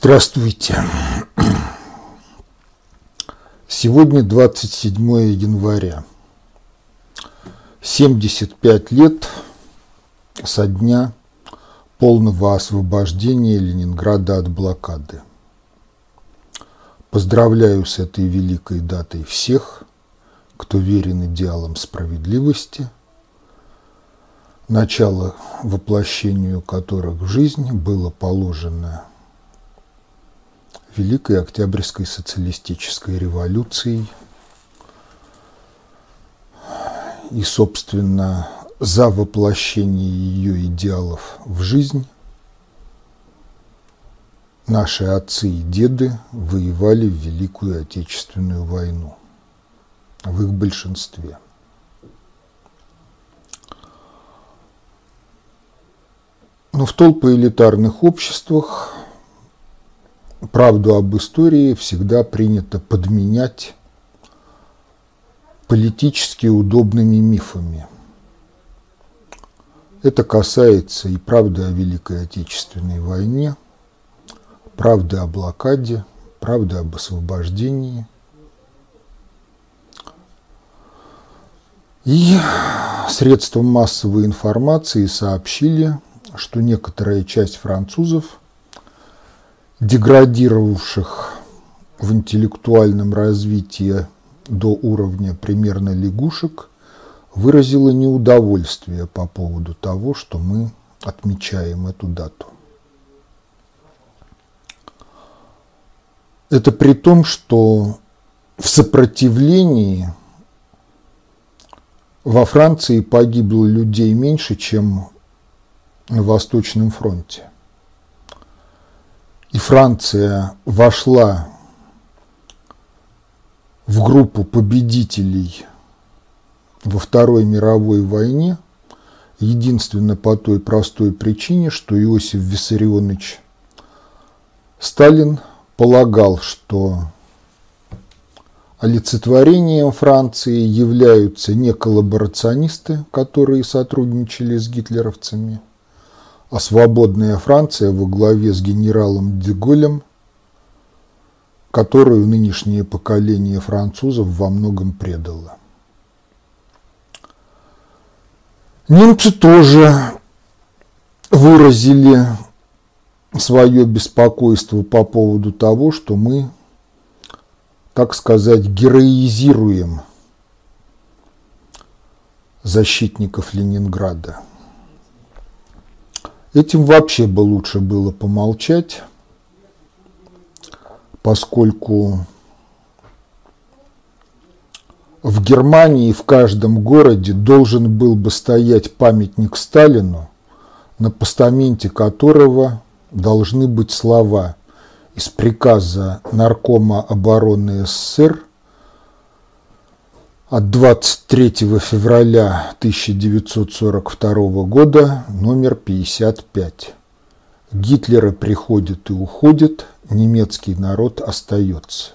Здравствуйте. Сегодня 27 января. 75 лет со дня полного освобождения Ленинграда от блокады. Поздравляю с этой великой датой всех, кто верен идеалам справедливости, начало воплощению которых в жизнь было положено Великой Октябрьской социалистической революцией и, собственно, за воплощение ее идеалов в жизнь наши отцы и деды воевали в Великую Отечественную войну в их большинстве. Но в толпы элитарных обществах правду об истории всегда принято подменять политически удобными мифами. Это касается и правды о Великой Отечественной войне, правды о блокаде, правды об освобождении. И средством массовой информации сообщили, что некоторая часть французов – деградировавших в интеллектуальном развитии до уровня примерно лягушек, выразила неудовольствие по поводу того, что мы отмечаем эту дату. Это при том, что в сопротивлении во Франции погибло людей меньше, чем на Восточном фронте Франция вошла в группу победителей во Второй мировой войне, единственно по той простой причине, что Иосиф Виссарионович Сталин полагал, что олицетворением Франции являются не коллаборационисты, которые сотрудничали с гитлеровцами – а свободная Франция во главе с генералом Деголем, которую нынешнее поколение французов во многом предало. Немцы тоже выразили свое беспокойство по поводу того, что мы, так сказать, героизируем защитников Ленинграда – Этим вообще бы лучше было помолчать, поскольку в Германии в каждом городе должен был бы стоять памятник Сталину, на постаменте которого должны быть слова из приказа Наркома обороны СССР от 23 февраля 1942 года номер 55. Гитлеры приходят и уходят, немецкий народ остается.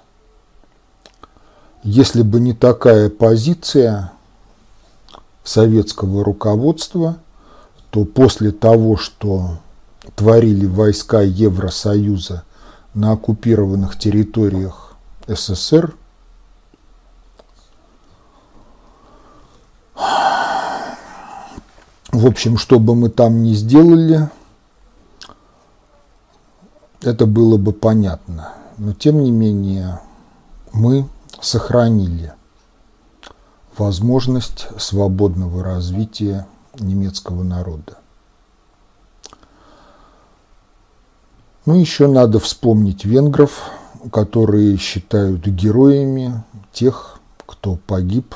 Если бы не такая позиция советского руководства, то после того, что творили войска Евросоюза на оккупированных территориях СССР – В общем, что бы мы там ни сделали, это было бы понятно. Но тем не менее мы сохранили возможность свободного развития немецкого народа. Ну, еще надо вспомнить венгров, которые считают героями тех, кто погиб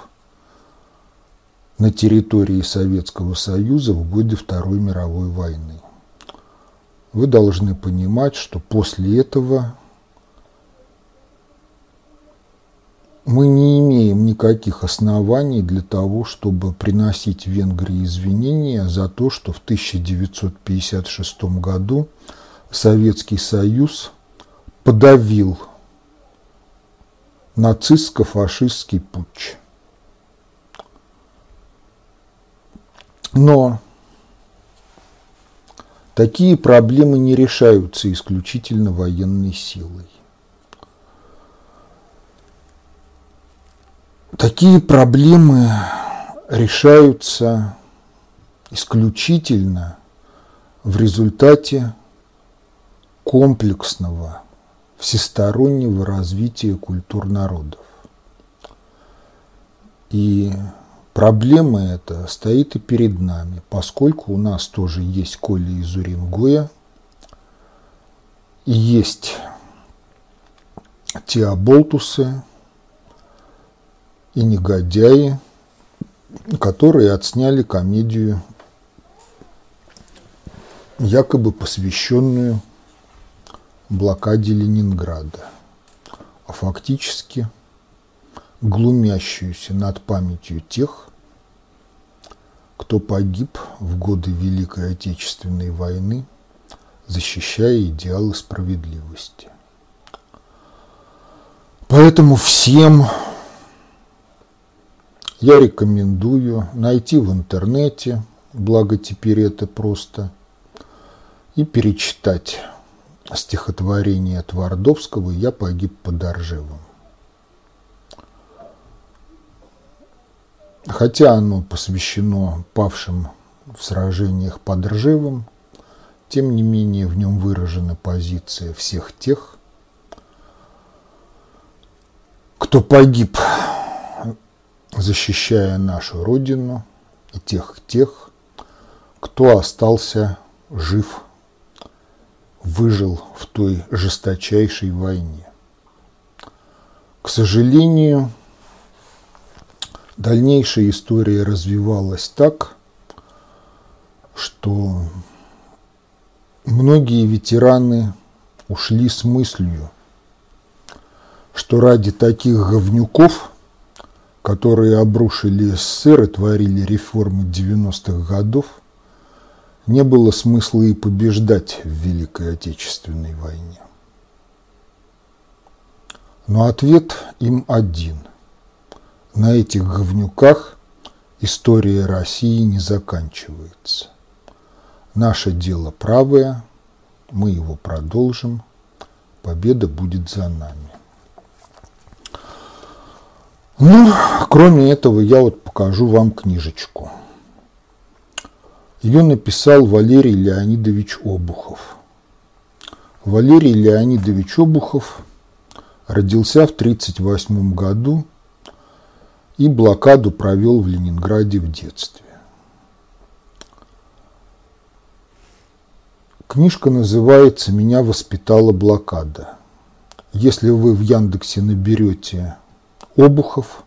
на территории Советского Союза в годы Второй мировой войны. Вы должны понимать, что после этого мы не имеем никаких оснований для того, чтобы приносить Венгрии извинения за то, что в 1956 году Советский Союз подавил нацистско-фашистский путч. Но Такие проблемы не решаются исключительно военной силой. Такие проблемы решаются исключительно в результате комплексного всестороннего развития культур народов. И проблема эта стоит и перед нами, поскольку у нас тоже есть Коля из Уренгоя, есть те оболтусы и негодяи, которые отсняли комедию, якобы посвященную блокаде Ленинграда, а фактически глумящуюся над памятью тех, кто погиб в годы Великой Отечественной войны, защищая идеалы справедливости. Поэтому всем я рекомендую найти в интернете, благо теперь это просто, и перечитать стихотворение Твардовского «Я погиб под Оржевом». Хотя оно посвящено павшим в сражениях под Ржевом, тем не менее в нем выражена позиция всех тех, кто погиб, защищая нашу Родину, и тех тех, кто остался жив выжил в той жесточайшей войне. К сожалению, дальнейшая история развивалась так, что многие ветераны ушли с мыслью, что ради таких говнюков, которые обрушили СССР и творили реформы 90-х годов – не было смысла и побеждать в Великой Отечественной войне. Но ответ им один. На этих говнюках история России не заканчивается. Наше дело правое, мы его продолжим, победа будет за нами. Ну, кроме этого, я вот покажу вам книжечку – ее написал Валерий Леонидович Обухов. Валерий Леонидович Обухов родился в 1938 году и блокаду провел в Ленинграде в детстве. Книжка называется «Меня воспитала блокада». Если вы в Яндексе наберете Обухов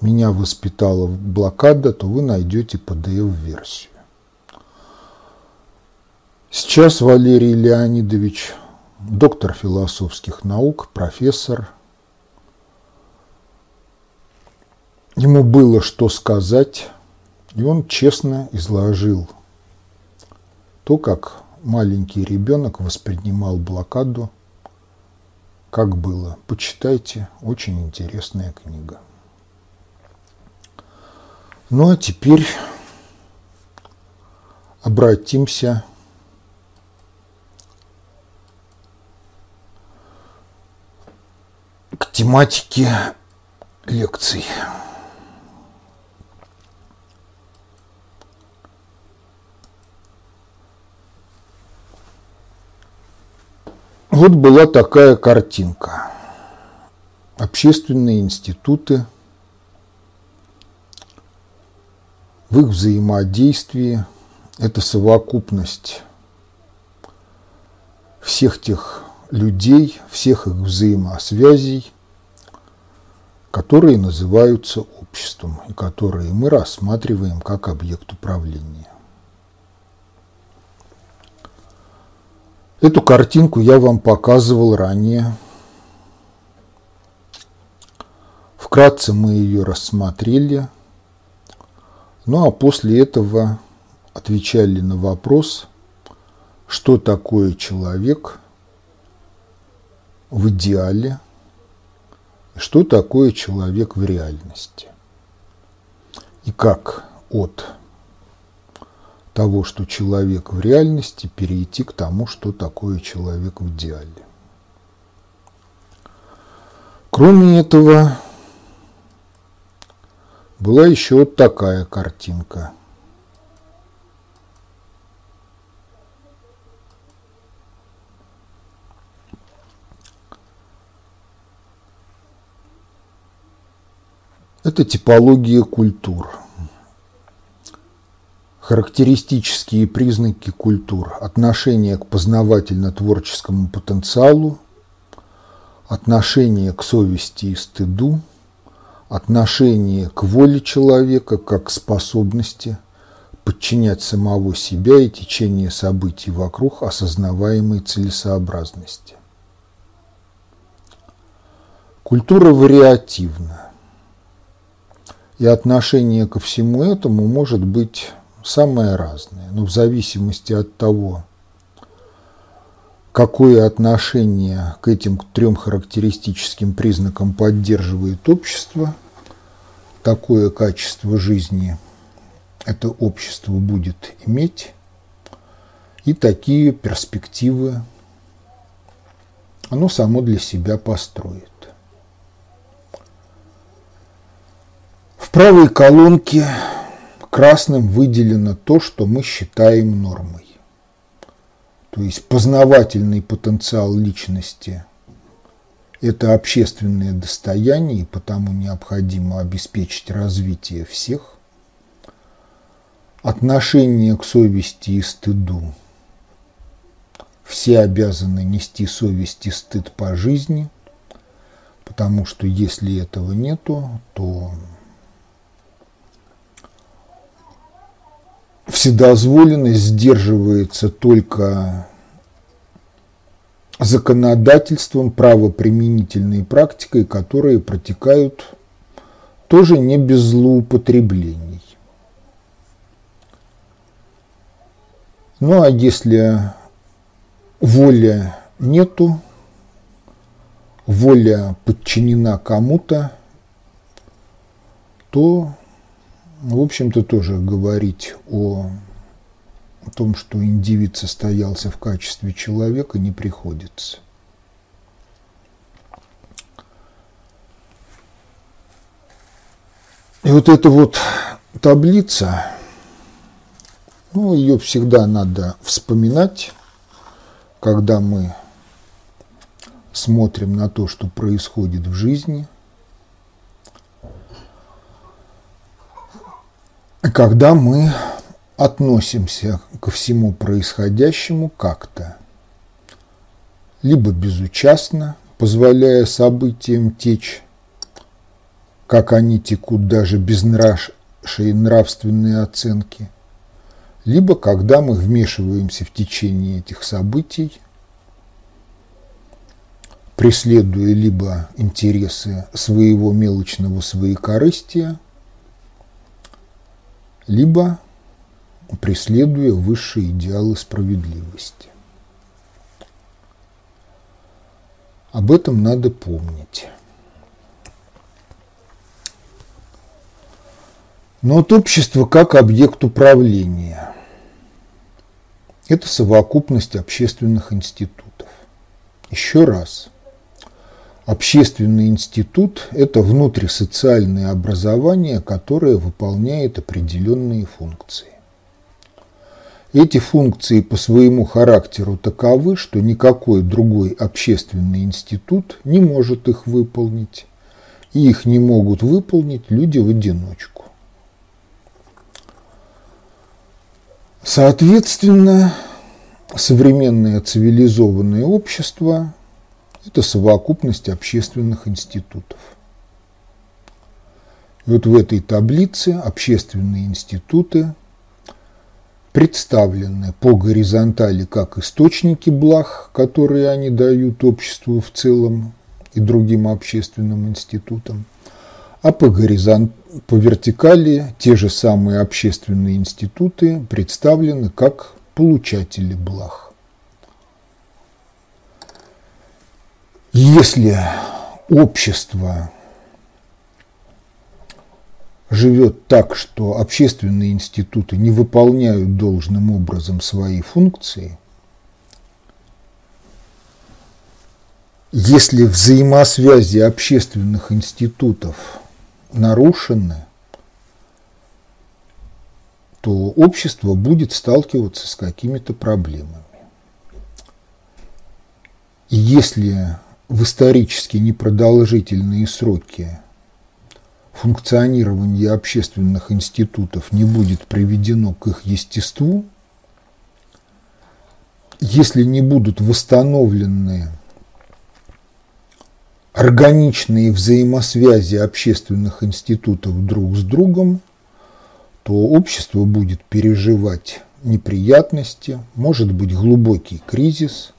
«Меня воспитала блокада», то вы найдете PDF-версию. Сейчас Валерий Леонидович, доктор философских наук, профессор. Ему было что сказать, и он честно изложил то, как маленький ребенок воспринимал блокаду, как было. Почитайте, очень интересная книга. Ну а теперь обратимся к тематике лекций. Вот была такая картинка. Общественные институты в их взаимодействии – это совокупность всех тех людей, всех их взаимосвязей, которые называются обществом и которые мы рассматриваем как объект управления. Эту картинку я вам показывал ранее. Вкратце мы ее рассмотрели. Ну а после этого отвечали на вопрос, что такое человек – в идеале, что такое человек в реальности. И как от того, что человек в реальности, перейти к тому, что такое человек в идеале. Кроме этого, была еще вот такая картинка. Это типология культур. Характеристические признаки культур. Отношение к познавательно-творческому потенциалу, отношение к совести и стыду, отношение к воле человека как к способности подчинять самого себя и течение событий вокруг осознаваемой целесообразности. Культура вариативна. И отношение ко всему этому может быть самое разное, но в зависимости от того, какое отношение к этим трем характеристическим признакам поддерживает общество, такое качество жизни это общество будет иметь, и такие перспективы оно само для себя построит. В правой колонке красным выделено то, что мы считаем нормой. То есть познавательный потенциал личности – это общественное достояние, и потому необходимо обеспечить развитие всех. Отношение к совести и стыду. Все обязаны нести совесть и стыд по жизни, потому что если этого нету, то вседозволенность сдерживается только законодательством, правоприменительной практикой, которые протекают тоже не без злоупотреблений. Ну а если воля нету, воля подчинена кому-то, то в общем-то, тоже говорить о том, что индивид состоялся в качестве человека, не приходится. И вот эта вот таблица, ну, ее всегда надо вспоминать, когда мы смотрим на то, что происходит в жизни – когда мы относимся ко всему происходящему как-то, либо безучастно, позволяя событиям течь, как они текут даже без нашей нравственной оценки, либо когда мы вмешиваемся в течение этих событий, преследуя либо интересы своего мелочного своекорыстия – либо преследуя высшие идеалы справедливости. Об этом надо помнить. Но вот общество как объект управления – это совокупность общественных институтов. Еще раз – Общественный институт – это внутрисоциальное образование, которое выполняет определенные функции. Эти функции по своему характеру таковы, что никакой другой общественный институт не может их выполнить, и их не могут выполнить люди в одиночку. Соответственно, современное цивилизованное общество это совокупность общественных институтов. И вот в этой таблице общественные институты представлены по горизонтали как источники благ, которые они дают обществу в целом и другим общественным институтам, а по, горизонт, по вертикали те же самые общественные институты представлены как получатели благ. Если общество живет так, что общественные институты не выполняют должным образом свои функции, если взаимосвязи общественных институтов нарушены, то общество будет сталкиваться с какими-то проблемами. И если в исторически непродолжительные сроки. Функционирование общественных институтов не будет приведено к их естеству, если не будут восстановлены органичные взаимосвязи общественных институтов друг с другом, то общество будет переживать неприятности, может быть глубокий кризис,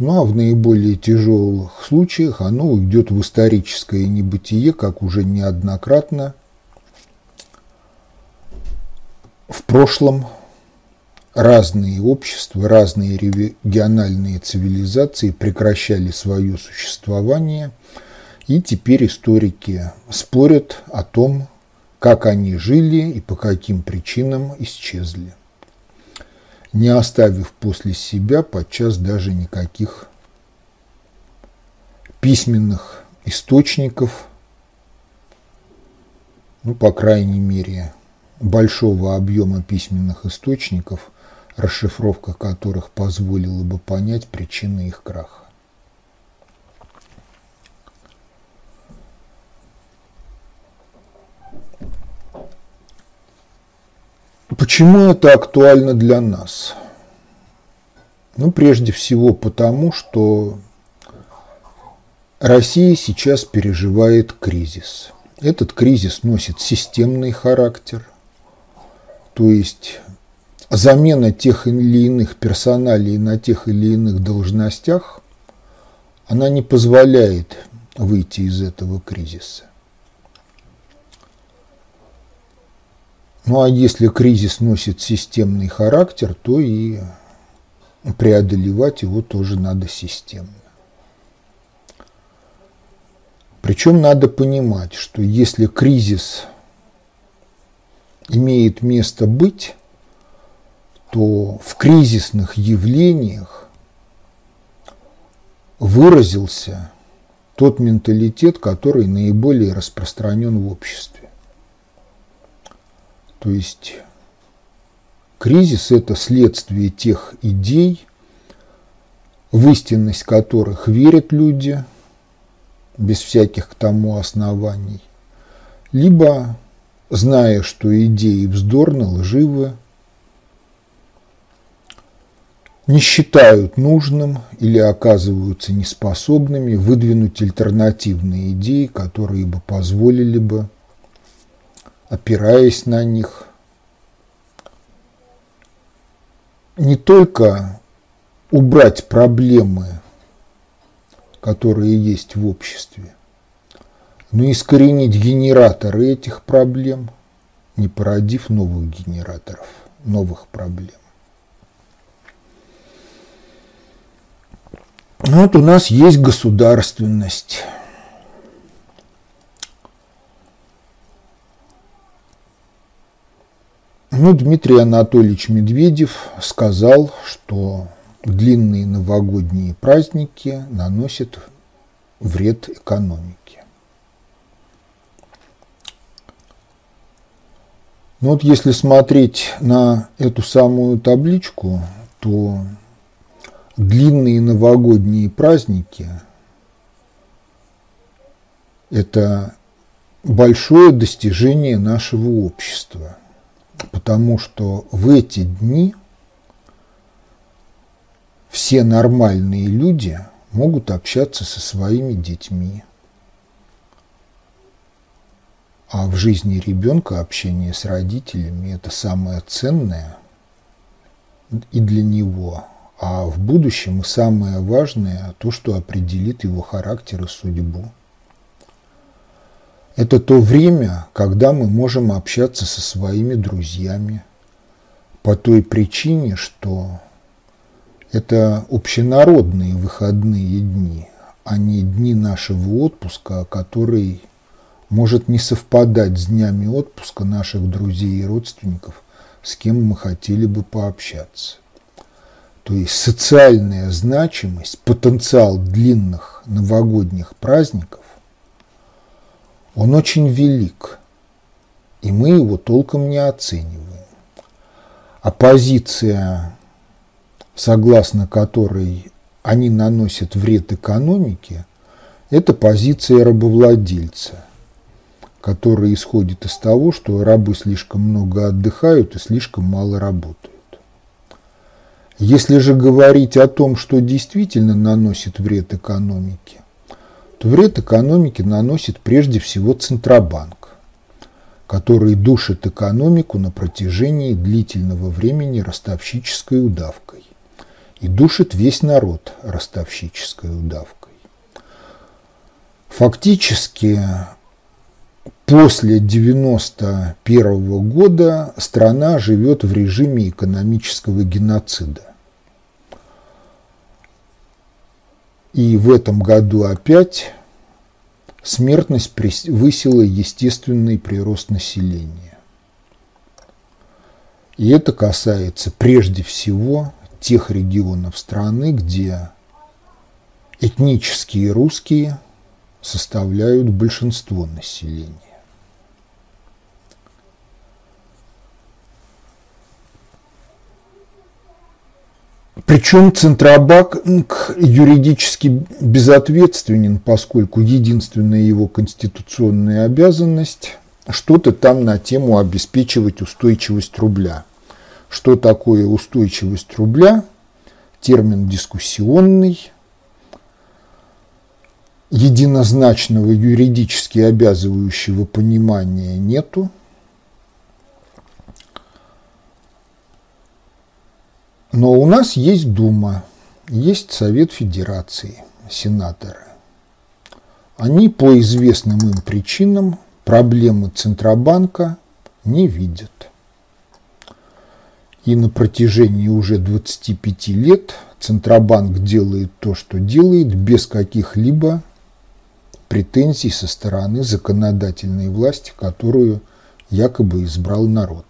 ну а в наиболее тяжелых случаях оно уйдет в историческое небытие, как уже неоднократно в прошлом. Разные общества, разные региональные цивилизации прекращали свое существование, и теперь историки спорят о том, как они жили и по каким причинам исчезли не оставив после себя подчас даже никаких письменных источников, ну, по крайней мере, большого объема письменных источников, расшифровка которых позволила бы понять причины их краха. Почему это актуально для нас? Ну, прежде всего потому, что Россия сейчас переживает кризис. Этот кризис носит системный характер, то есть замена тех или иных персоналей на тех или иных должностях, она не позволяет выйти из этого кризиса. Ну а если кризис носит системный характер, то и преодолевать его тоже надо системно. Причем надо понимать, что если кризис имеет место быть, то в кризисных явлениях выразился тот менталитет, который наиболее распространен в обществе. То есть кризис – это следствие тех идей, в истинность которых верят люди без всяких к тому оснований, либо, зная, что идеи вздорны, лживы, не считают нужным или оказываются неспособными выдвинуть альтернативные идеи, которые бы позволили бы опираясь на них, не только убрать проблемы, которые есть в обществе, но искоренить генераторы этих проблем, не породив новых генераторов, новых проблем. Вот у нас есть государственность. Ну, Дмитрий Анатольевич Медведев сказал, что длинные новогодние праздники наносят вред экономике. Ну вот если смотреть на эту самую табличку, то длинные новогодние праздники – это большое достижение нашего общества – потому что в эти дни все нормальные люди могут общаться со своими детьми. А в жизни ребенка общение с родителями – это самое ценное и для него. А в будущем и самое важное – то, что определит его характер и судьбу. Это то время, когда мы можем общаться со своими друзьями по той причине, что это общенародные выходные дни, а не дни нашего отпуска, который может не совпадать с днями отпуска наших друзей и родственников, с кем мы хотели бы пообщаться. То есть социальная значимость, потенциал длинных новогодних праздников, он очень велик, и мы его толком не оцениваем. А позиция, согласно которой они наносят вред экономике, это позиция рабовладельца, которая исходит из того, что рабы слишком много отдыхают и слишком мало работают. Если же говорить о том, что действительно наносит вред экономике, то вред экономике наносит прежде всего Центробанк, который душит экономику на протяжении длительного времени ростовщической удавкой и душит весь народ ростовщической удавкой. Фактически после 1991 года страна живет в режиме экономического геноцида. И в этом году опять смертность превысила естественный прирост населения. И это касается прежде всего тех регионов страны, где этнические русские составляют большинство населения. Причем Центробанк юридически безответственен, поскольку единственная его конституционная обязанность что-то там на тему обеспечивать устойчивость рубля. Что такое устойчивость рубля? Термин дискуссионный, единозначного юридически обязывающего понимания нету. Но у нас есть Дума, есть Совет Федерации, сенаторы. Они по известным им причинам проблемы Центробанка не видят. И на протяжении уже 25 лет Центробанк делает то, что делает, без каких-либо претензий со стороны законодательной власти, которую якобы избрал народ.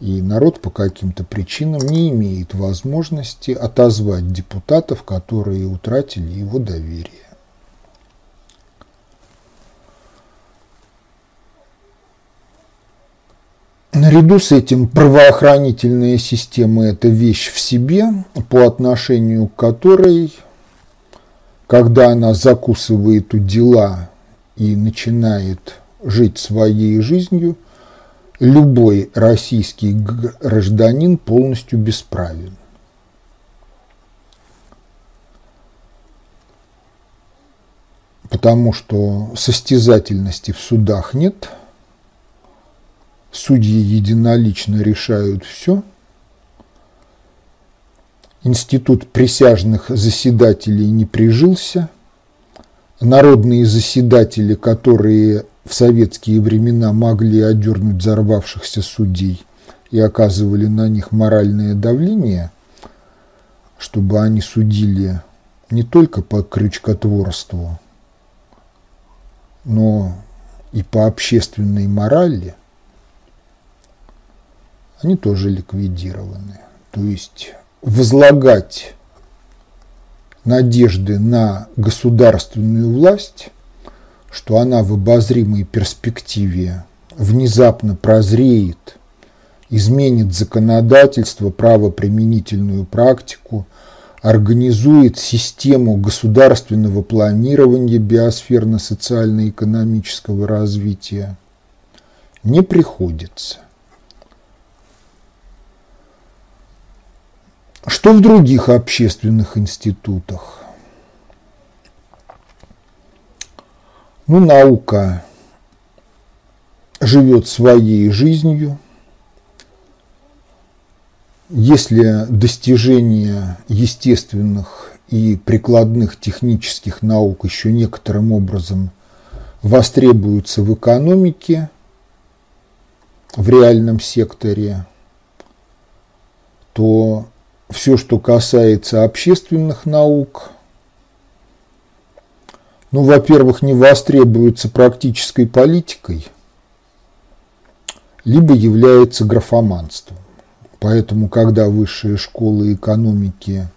И народ по каким-то причинам не имеет возможности отозвать депутатов, которые утратили его доверие. Наряду с этим правоохранительная система – это вещь в себе, по отношению к которой, когда она закусывает у дела и начинает жить своей жизнью – любой российский гражданин полностью бесправен. Потому что состязательности в судах нет, судьи единолично решают все, институт присяжных заседателей не прижился, народные заседатели, которые в советские времена могли одернуть взорвавшихся судей и оказывали на них моральное давление, чтобы они судили не только по крючкотворству, но и по общественной морали, они тоже ликвидированы. То есть возлагать надежды на государственную власть что она в обозримой перспективе внезапно прозреет, изменит законодательство, правоприменительную практику, организует систему государственного планирования биосферно-социально-экономического развития, не приходится. Что в других общественных институтах? Ну, наука живет своей жизнью. Если достижения естественных и прикладных технических наук еще некоторым образом востребуются в экономике, в реальном секторе, то все, что касается общественных наук – ну, во-первых, не востребуется практической политикой, либо является графоманством. Поэтому, когда высшая школа экономики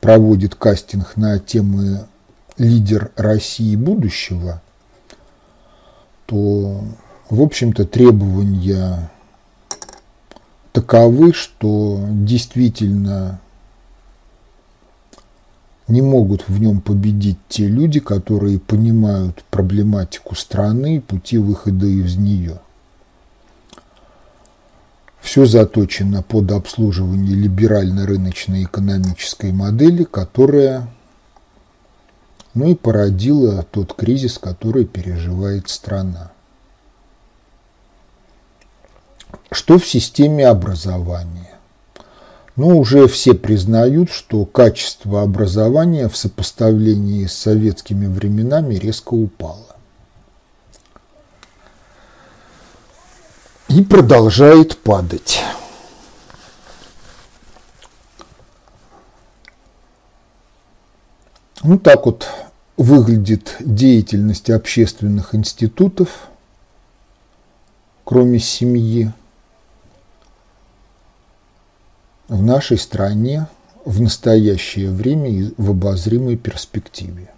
проводит кастинг на темы «Лидер России будущего», то, в общем-то, требования таковы, что действительно не могут в нем победить те люди, которые понимают проблематику страны и пути выхода из нее. Все заточено под обслуживание либерально-рыночной экономической модели, которая ну и породила тот кризис, который переживает страна. Что в системе образования? Ну, уже все признают, что качество образования в сопоставлении с советскими временами резко упало. И продолжает падать. Ну, так вот выглядит деятельность общественных институтов, кроме семьи, в нашей стране в настоящее время и в обозримой перспективе.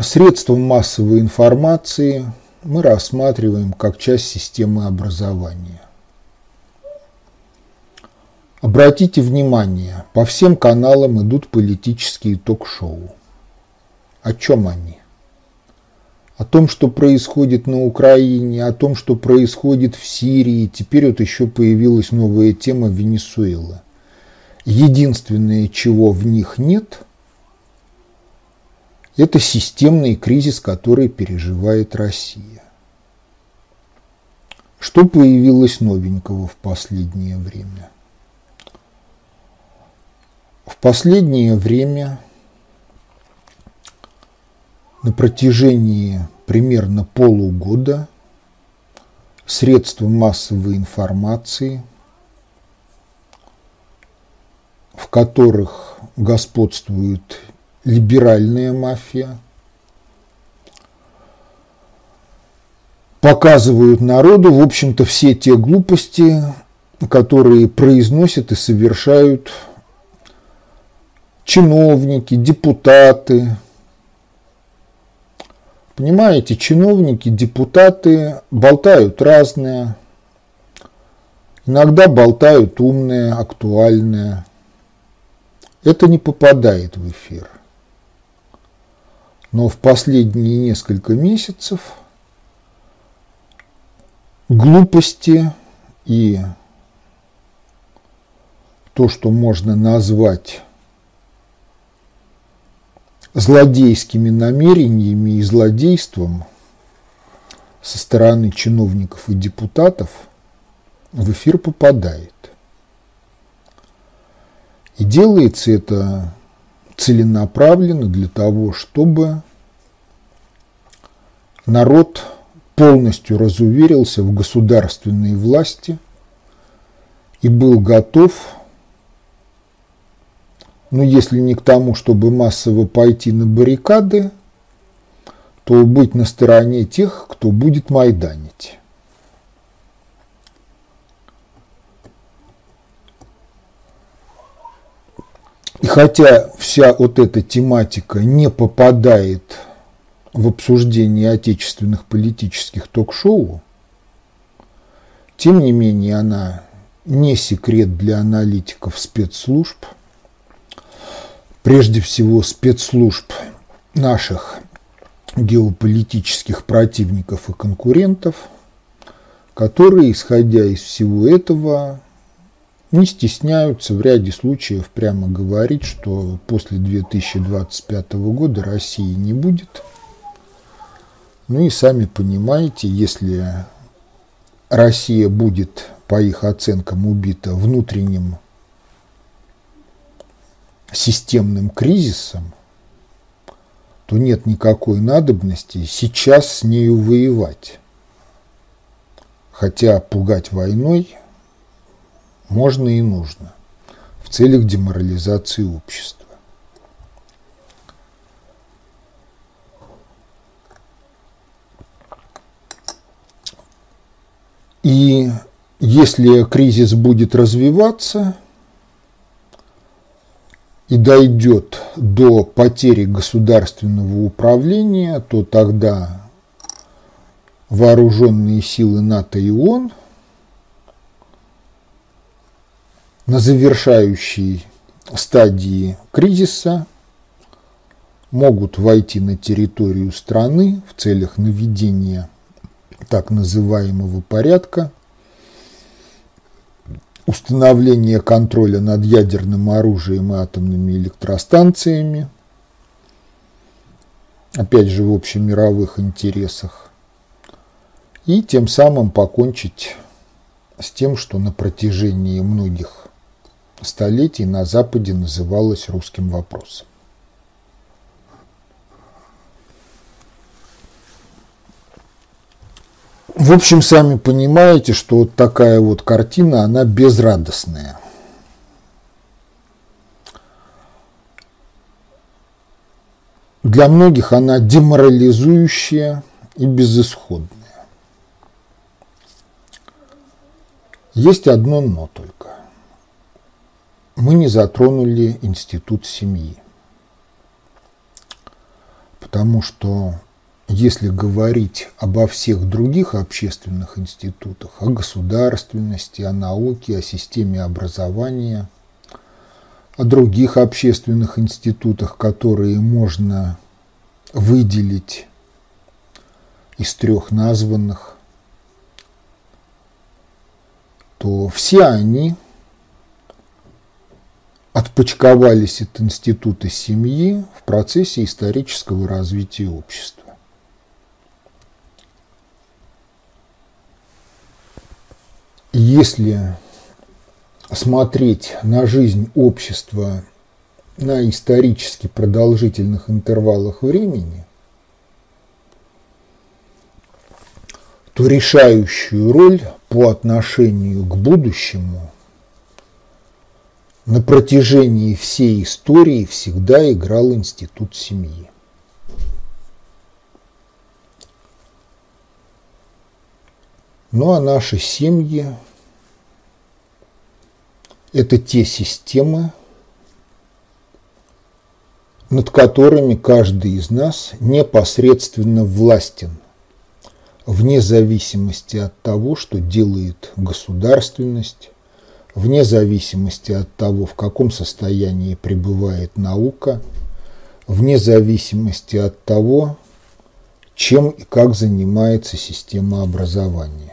Средства массовой информации мы рассматриваем как часть системы образования. Обратите внимание, по всем каналам идут политические ток-шоу. О чем они? О том, что происходит на Украине, о том, что происходит в Сирии. Теперь вот еще появилась новая тема Венесуэлы. Единственное, чего в них нет, это системный кризис, который переживает Россия. Что появилось новенького в последнее время? В последнее время на протяжении примерно полугода средства массовой информации, в которых господствует либеральная мафия, показывают народу, в общем-то, все те глупости, которые произносят и совершают чиновники, депутаты, Понимаете, чиновники, депутаты болтают разное, иногда болтают умное, актуальное. Это не попадает в эфир. Но в последние несколько месяцев глупости и то, что можно назвать злодейскими намерениями и злодейством со стороны чиновников и депутатов в эфир попадает. И делается это целенаправленно для того, чтобы народ полностью разуверился в государственной власти и был готов ну, если не к тому, чтобы массово пойти на баррикады, то быть на стороне тех, кто будет майданить. И хотя вся вот эта тематика не попадает в обсуждение отечественных политических ток-шоу, тем не менее она не секрет для аналитиков спецслужб – прежде всего спецслужб наших геополитических противников и конкурентов, которые, исходя из всего этого, не стесняются в ряде случаев прямо говорить, что после 2025 года России не будет. Ну и сами понимаете, если Россия будет, по их оценкам, убита внутренним системным кризисом, то нет никакой надобности сейчас с нею воевать. Хотя пугать войной можно и нужно в целях деморализации общества. И если кризис будет развиваться, и дойдет до потери государственного управления, то тогда вооруженные силы НАТО и ООН на завершающей стадии кризиса могут войти на территорию страны в целях наведения так называемого порядка, установления контроля над ядерным оружием и атомными электростанциями, опять же в общемировых интересах, и тем самым покончить с тем, что на протяжении многих столетий на Западе называлось русским вопросом. В общем, сами понимаете, что вот такая вот картина, она безрадостная. Для многих она деморализующая и безысходная. Есть одно «но» только. Мы не затронули институт семьи. Потому что если говорить обо всех других общественных институтах, о государственности, о науке, о системе образования, о других общественных институтах, которые можно выделить из трех названных, то все они отпочковались от института семьи в процессе исторического развития общества. Если смотреть на жизнь общества на исторически продолжительных интервалах времени, то решающую роль по отношению к будущему на протяжении всей истории всегда играл институт семьи. Ну а наши семьи – это те системы, над которыми каждый из нас непосредственно властен, вне зависимости от того, что делает государственность, вне зависимости от того, в каком состоянии пребывает наука, вне зависимости от того, чем и как занимается система образования.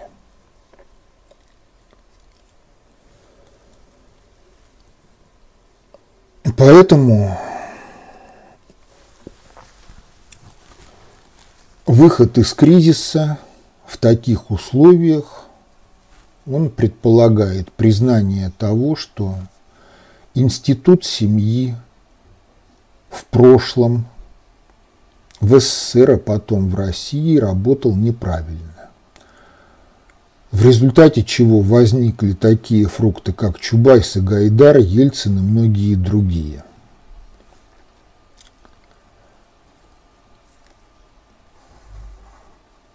Поэтому выход из кризиса в таких условиях, он предполагает признание того, что институт семьи в прошлом в СССР, а потом в России работал неправильно в результате чего возникли такие фрукты, как Чубайс и Гайдар, Ельцин и многие другие.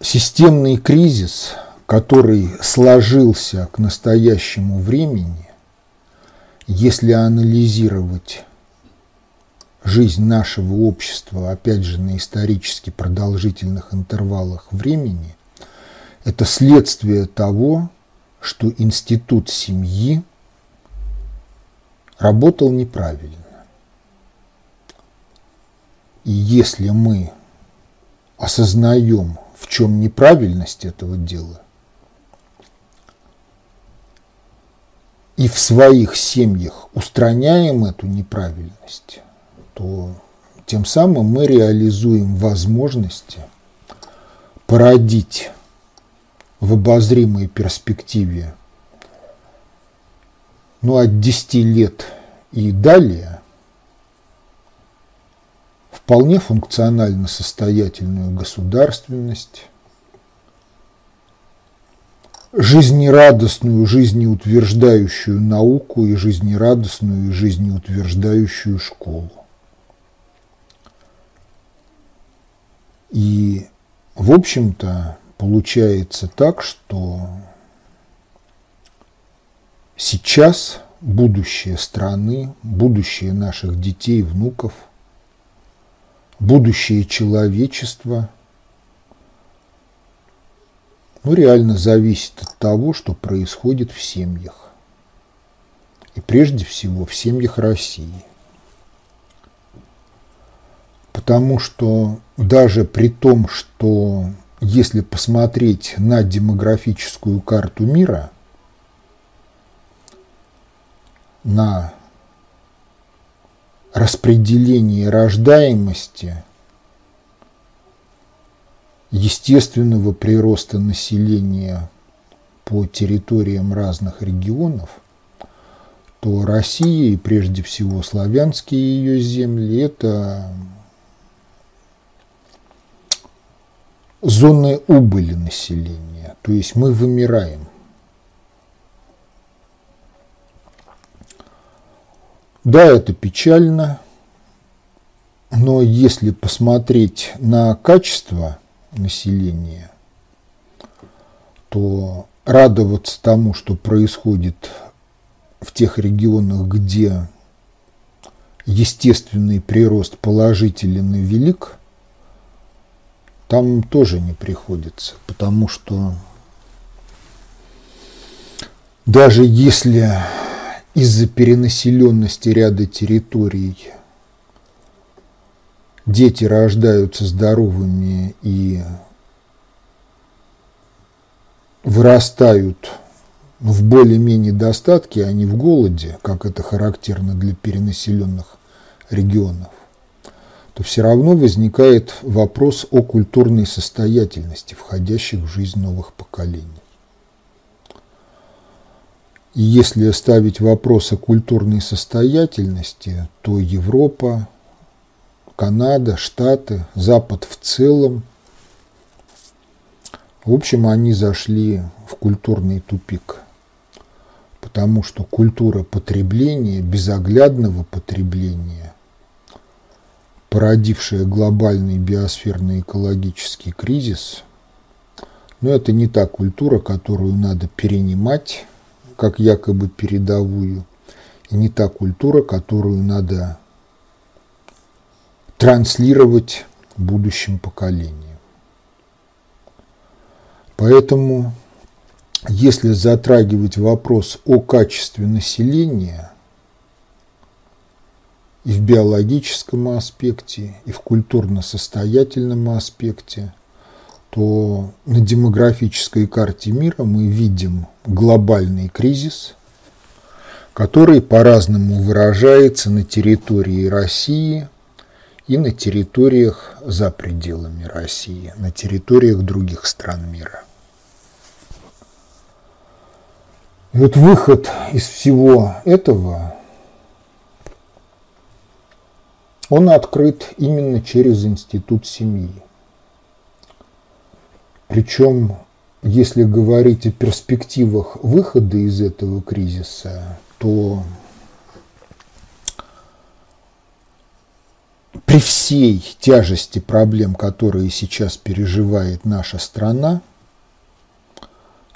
Системный кризис, который сложился к настоящему времени, если анализировать жизнь нашего общества, опять же, на исторически продолжительных интервалах времени – это следствие того, что институт семьи работал неправильно. И если мы осознаем, в чем неправильность этого дела, и в своих семьях устраняем эту неправильность, то тем самым мы реализуем возможности породить в обозримой перспективе, ну, от 10 лет и далее, вполне функционально состоятельную государственность, жизнерадостную, жизнеутверждающую науку и жизнерадостную, жизнеутверждающую школу. И, в общем-то, получается так, что сейчас будущее страны, будущее наших детей, внуков, будущее человечества ну, реально зависит от того, что происходит в семьях. И прежде всего в семьях России. Потому что даже при том, что если посмотреть на демографическую карту мира, на распределение рождаемости, естественного прироста населения по территориям разных регионов, то Россия и прежде всего славянские ее земли – это зоны убыли населения, то есть мы вымираем. Да, это печально, но если посмотреть на качество населения, то радоваться тому, что происходит в тех регионах, где естественный прирост положителен велик – там тоже не приходится, потому что даже если из-за перенаселенности ряда территорий дети рождаются здоровыми и вырастают в более-менее достатке, а не в голоде, как это характерно для перенаселенных регионов, то все равно возникает вопрос о культурной состоятельности входящих в жизнь новых поколений. И если ставить вопрос о культурной состоятельности, то Европа, Канада, Штаты, Запад в целом, в общем, они зашли в культурный тупик, потому что культура потребления, безоглядного потребления, породившая глобальный биосферный экологический кризис, но это не та культура, которую надо перенимать, как якобы передовую, и не та культура, которую надо транслировать будущим поколениям. Поэтому, если затрагивать вопрос о качестве населения – и в биологическом аспекте, и в культурно-состоятельном аспекте, то на демографической карте мира мы видим глобальный кризис, который по-разному выражается на территории России и на территориях за пределами России, на территориях других стран мира. И вот выход из всего этого он открыт именно через институт семьи. Причем, если говорить о перспективах выхода из этого кризиса, то при всей тяжести проблем, которые сейчас переживает наша страна,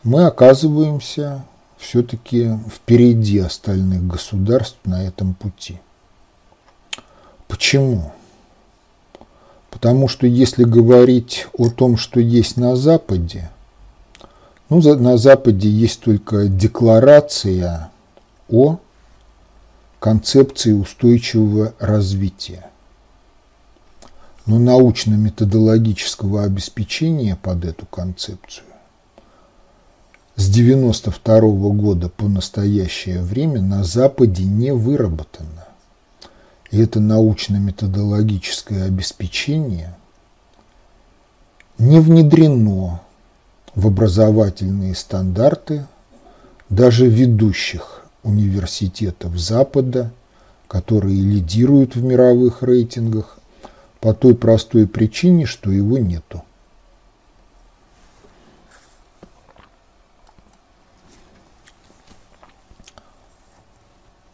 мы оказываемся все-таки впереди остальных государств на этом пути. Почему? Потому что если говорить о том, что есть на Западе, ну, на Западе есть только декларация о концепции устойчивого развития. Но научно-методологического обеспечения под эту концепцию с 1992 года по настоящее время на Западе не выработано. И это научно-методологическое обеспечение не внедрено в образовательные стандарты даже ведущих университетов Запада, которые лидируют в мировых рейтингах по той простой причине, что его нету.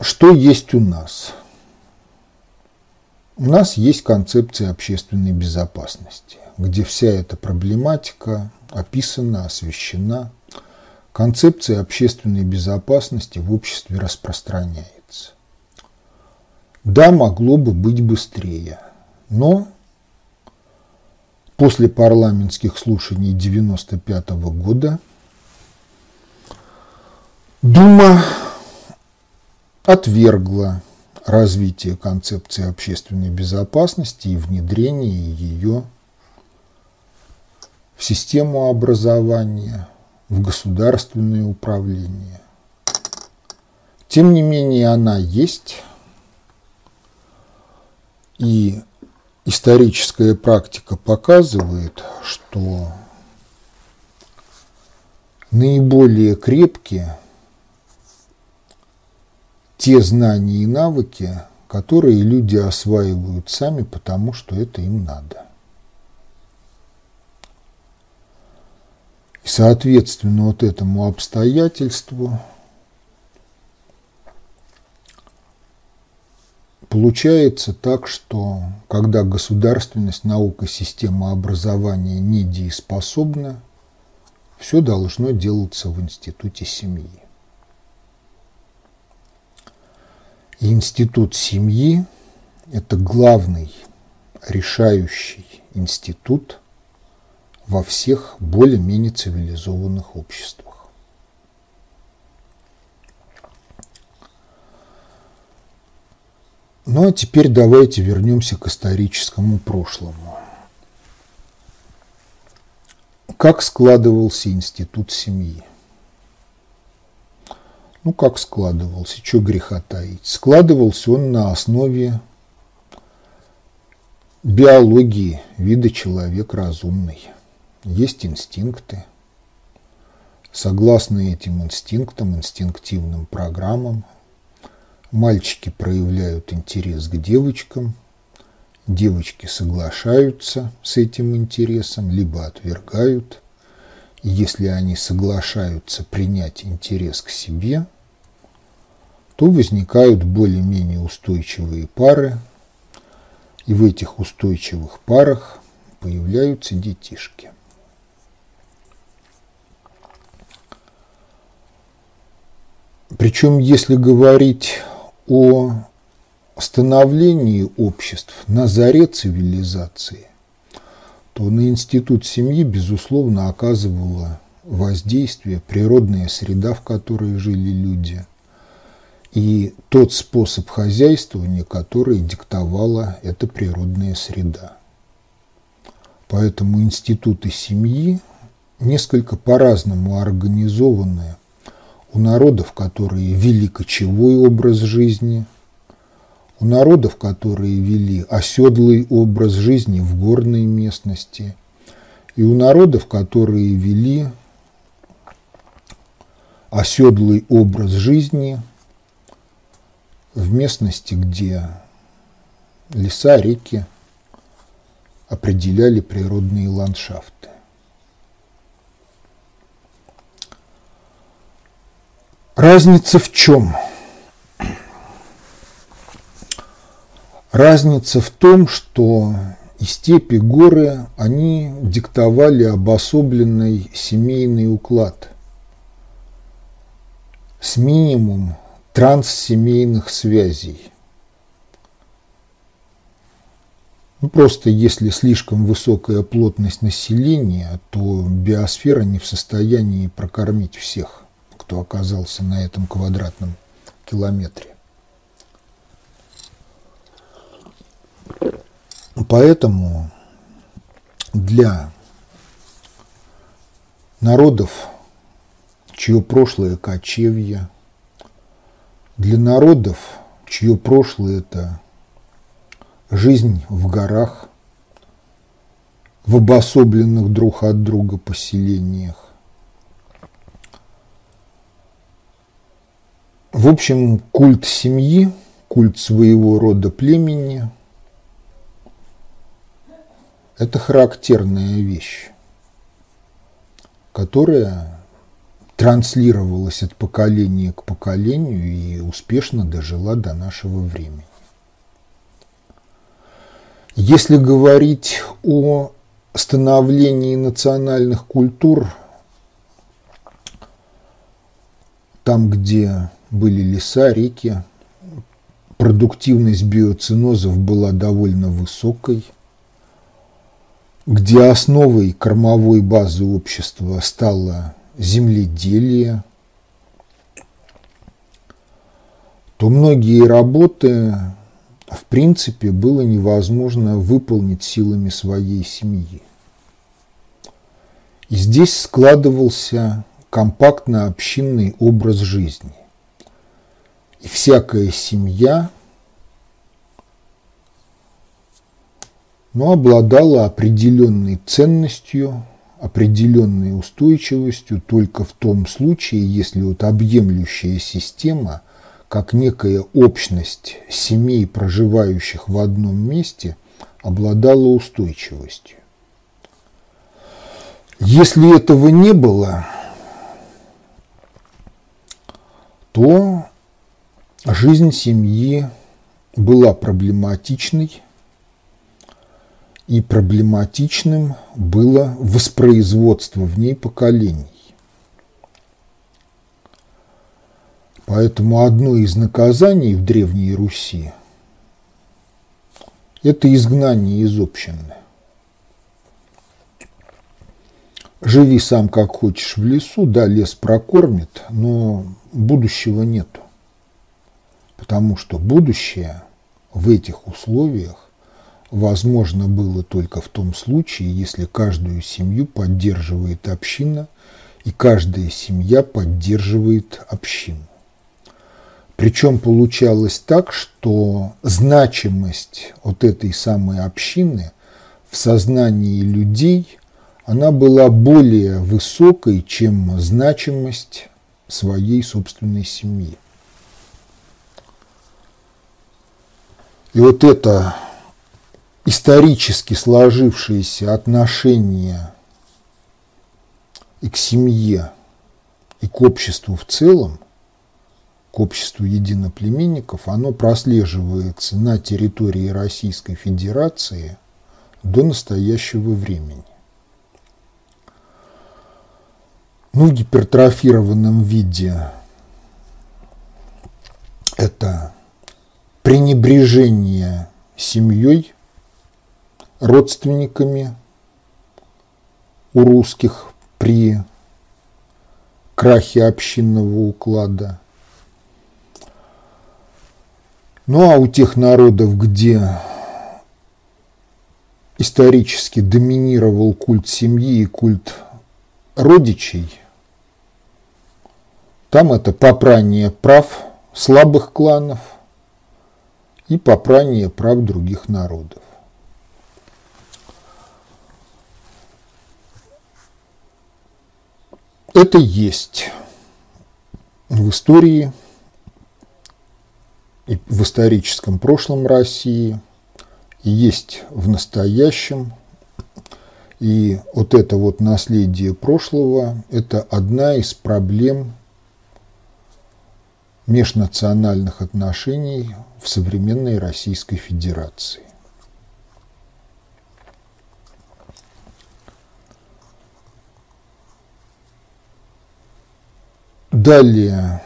Что есть у нас? У нас есть концепция общественной безопасности, где вся эта проблематика описана, освещена, концепция общественной безопасности в обществе распространяется. Да, могло бы быть быстрее, но после парламентских слушаний 1995 года Дума отвергла развитие концепции общественной безопасности и внедрение ее в систему образования, в государственное управление. Тем не менее, она есть, и историческая практика показывает, что наиболее крепкие те знания и навыки, которые люди осваивают сами, потому что это им надо. И соответственно вот этому обстоятельству Получается так, что когда государственность, наука, система образования недееспособна, все должно делаться в институте семьи. И институт семьи – это главный решающий институт во всех более-менее цивилизованных обществах. Ну а теперь давайте вернемся к историческому прошлому. Как складывался институт семьи? Ну, как складывался, что греха таить. Складывался он на основе биологии вида человек разумный. Есть инстинкты. Согласно этим инстинктам, инстинктивным программам, мальчики проявляют интерес к девочкам, девочки соглашаются с этим интересом, либо отвергают. И если они соглашаются принять интерес к себе, то возникают более-менее устойчивые пары, и в этих устойчивых парах появляются детишки. Причем, если говорить о становлении обществ на заре цивилизации, то на институт семьи, безусловно, оказывала воздействие природная среда, в которой жили люди – и тот способ хозяйствования, который диктовала эта природная среда. Поэтому институты семьи несколько по-разному организованы у народов, которые вели кочевой образ жизни, у народов, которые вели оседлый образ жизни в горной местности, и у народов, которые вели оседлый образ жизни – в местности, где леса, реки определяли природные ландшафты. Разница в чем? Разница в том, что и степи, горы, они диктовали обособленный семейный уклад с минимум транссемейных связей. Ну, просто если слишком высокая плотность населения, то биосфера не в состоянии прокормить всех, кто оказался на этом квадратном километре. Поэтому для народов, чье прошлое кочевье, для народов, чье прошлое это жизнь в горах, в обособленных друг от друга поселениях. В общем, культ семьи, культ своего рода племени – это характерная вещь, которая транслировалась от поколения к поколению и успешно дожила до нашего времени. Если говорить о становлении национальных культур, там, где были леса, реки, продуктивность биоцинозов была довольно высокой, где основой кормовой базы общества стало земледелие, то многие работы в принципе было невозможно выполнить силами своей семьи. И здесь складывался компактно-общинный образ жизни. И всякая семья но обладала определенной ценностью, определенной устойчивостью только в том случае, если вот объемлющая система, как некая общность семей, проживающих в одном месте, обладала устойчивостью. Если этого не было, то жизнь семьи была проблематичной, и проблематичным было воспроизводство в ней поколений. Поэтому одно из наказаний в Древней Руси – это изгнание из общины. Живи сам как хочешь в лесу, да, лес прокормит, но будущего нету. Потому что будущее в этих условиях возможно было только в том случае, если каждую семью поддерживает община и каждая семья поддерживает общину. Причем получалось так, что значимость вот этой самой общины в сознании людей, она была более высокой, чем значимость своей собственной семьи. И вот это исторически сложившееся отношение и к семье, и к обществу в целом, к обществу единоплеменников, оно прослеживается на территории Российской Федерации до настоящего времени. Ну, в гипертрофированном виде это пренебрежение семьей, родственниками у русских при крахе общинного уклада. Ну а у тех народов, где исторически доминировал культ семьи и культ родичей, там это попрание прав слабых кланов и попрание прав других народов. Это есть в истории и в историческом прошлом России, и есть в настоящем. И вот это вот наследие прошлого – это одна из проблем межнациональных отношений в современной Российской Федерации. Далее.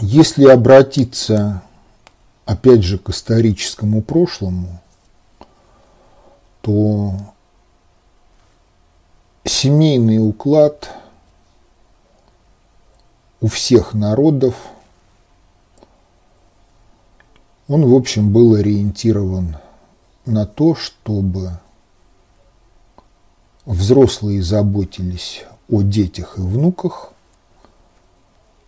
Если обратиться, опять же, к историческому прошлому, то семейный уклад у всех народов, он, в общем, был ориентирован на то, чтобы взрослые заботились о детях и внуках,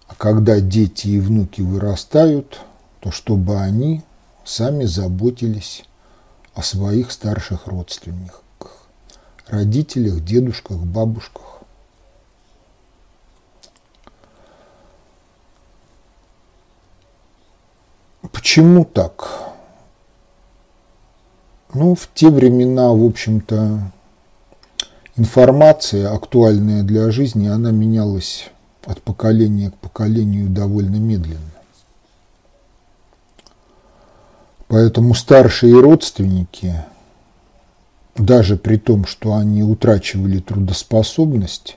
а когда дети и внуки вырастают, то чтобы они сами заботились о своих старших родственниках, родителях, дедушках, бабушках. Почему так? Ну, в те времена, в общем-то, информация, актуальная для жизни, она менялась от поколения к поколению довольно медленно. Поэтому старшие родственники, даже при том, что они утрачивали трудоспособность,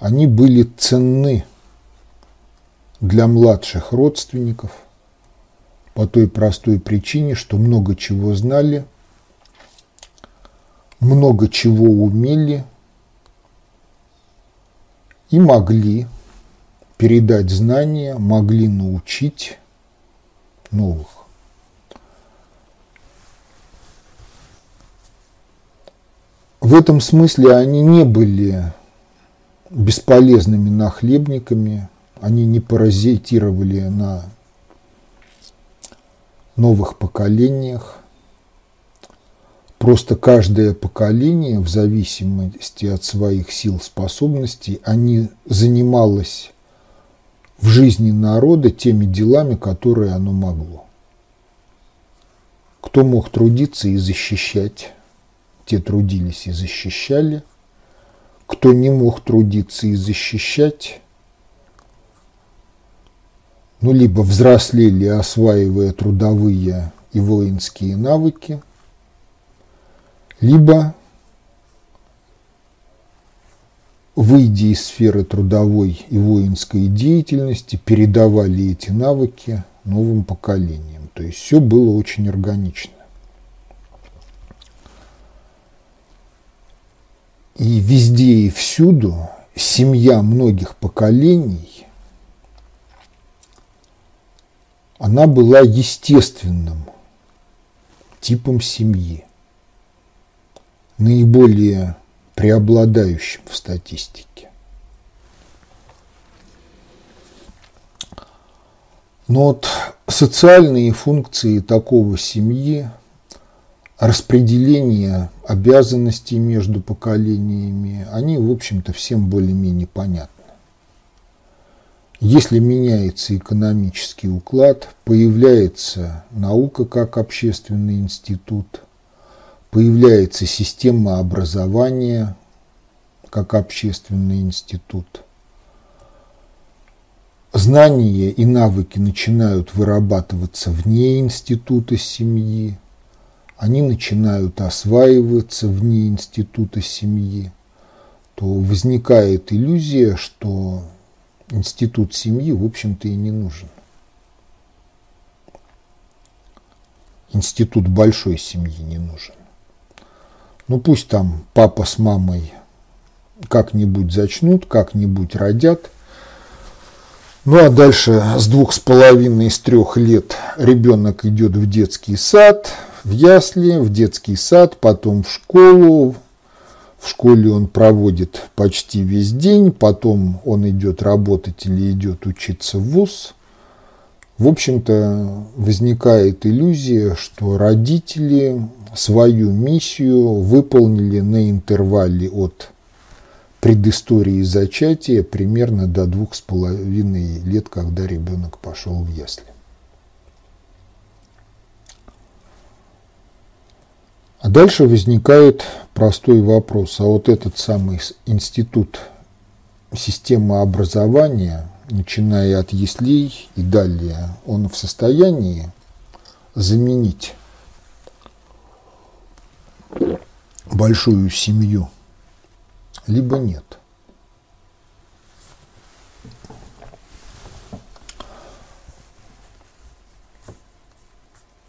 они были ценны для младших родственников по той простой причине, что много чего знали, много чего умели и могли передать знания, могли научить новых. В этом смысле они не были бесполезными нахлебниками, они не паразитировали на новых поколениях. Просто каждое поколение, в зависимости от своих сил, способностей, они занималось в жизни народа теми делами, которые оно могло. Кто мог трудиться и защищать, те трудились и защищали. Кто не мог трудиться и защищать, ну, либо взрослели, осваивая трудовые и воинские навыки, либо, выйдя из сферы трудовой и воинской деятельности, передавали эти навыки новым поколениям. То есть все было очень органично. И везде и всюду семья многих поколений, она была естественным типом семьи, наиболее преобладающим в статистике. Но вот социальные функции такого семьи распределение обязанностей между поколениями, они, в общем-то, всем более-менее понятны. Если меняется экономический уклад, появляется наука как общественный институт, появляется система образования как общественный институт. Знания и навыки начинают вырабатываться вне института семьи – они начинают осваиваться вне института семьи, то возникает иллюзия, что институт семьи, в общем-то, и не нужен. Институт большой семьи не нужен. Ну пусть там папа с мамой как-нибудь зачнут, как-нибудь родят. Ну а дальше с двух с половиной, с трех лет ребенок идет в детский сад, в ясли, в детский сад, потом в школу. В школе он проводит почти весь день, потом он идет работать или идет учиться в ВУЗ. В общем-то, возникает иллюзия, что родители свою миссию выполнили на интервале от предыстории зачатия примерно до двух с половиной лет, когда ребенок пошел в ясли. А дальше возникает простой вопрос. А вот этот самый институт системы образования, начиная от яслей и далее, он в состоянии заменить большую семью, либо нет.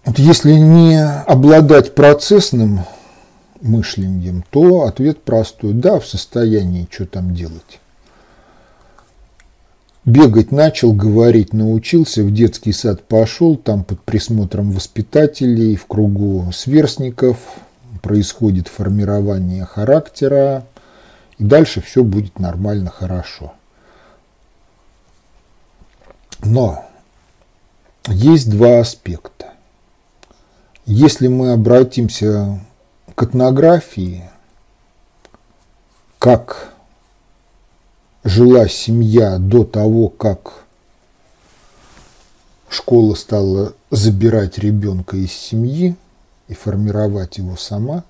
Вот если не обладать процессным мышлением, то ответ простой. Да, в состоянии, что там делать. Бегать начал, говорить научился, в детский сад пошел, там под присмотром воспитателей, в кругу сверстников происходит формирование характера, и дальше все будет нормально, хорошо. Но есть два аспекта. Если мы обратимся к этнографии, как жила семья до того, как школа стала забирать ребенка из семьи и формировать его сама,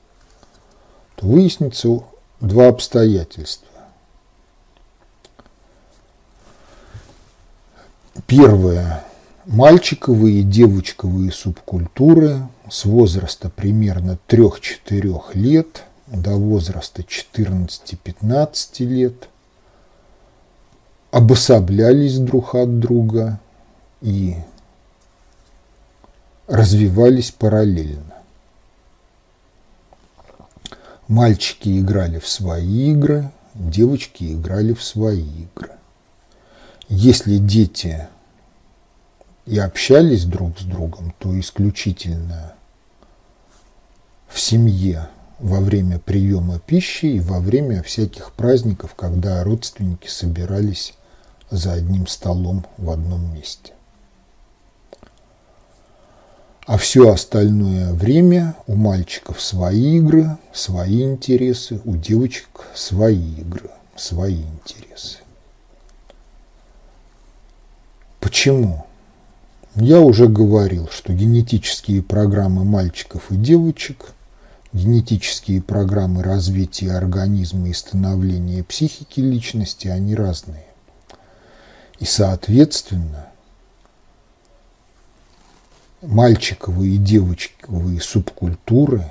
то выяснится два обстоятельства. Первое. Мальчиковые и девочковые субкультуры с возраста примерно 3-4 лет до возраста 14-15 лет обособлялись друг от друга и развивались параллельно. Мальчики играли в свои игры, девочки играли в свои игры. Если дети и общались друг с другом, то исключительно в семье во время приема пищи и во время всяких праздников, когда родственники собирались за одним столом в одном месте. А все остальное время у мальчиков свои игры, свои интересы, у девочек свои игры, свои интересы. Почему? Я уже говорил, что генетические программы мальчиков и девочек, генетические программы развития организма и становления психики личности, они разные. И, соответственно, мальчиковые и девочковые субкультуры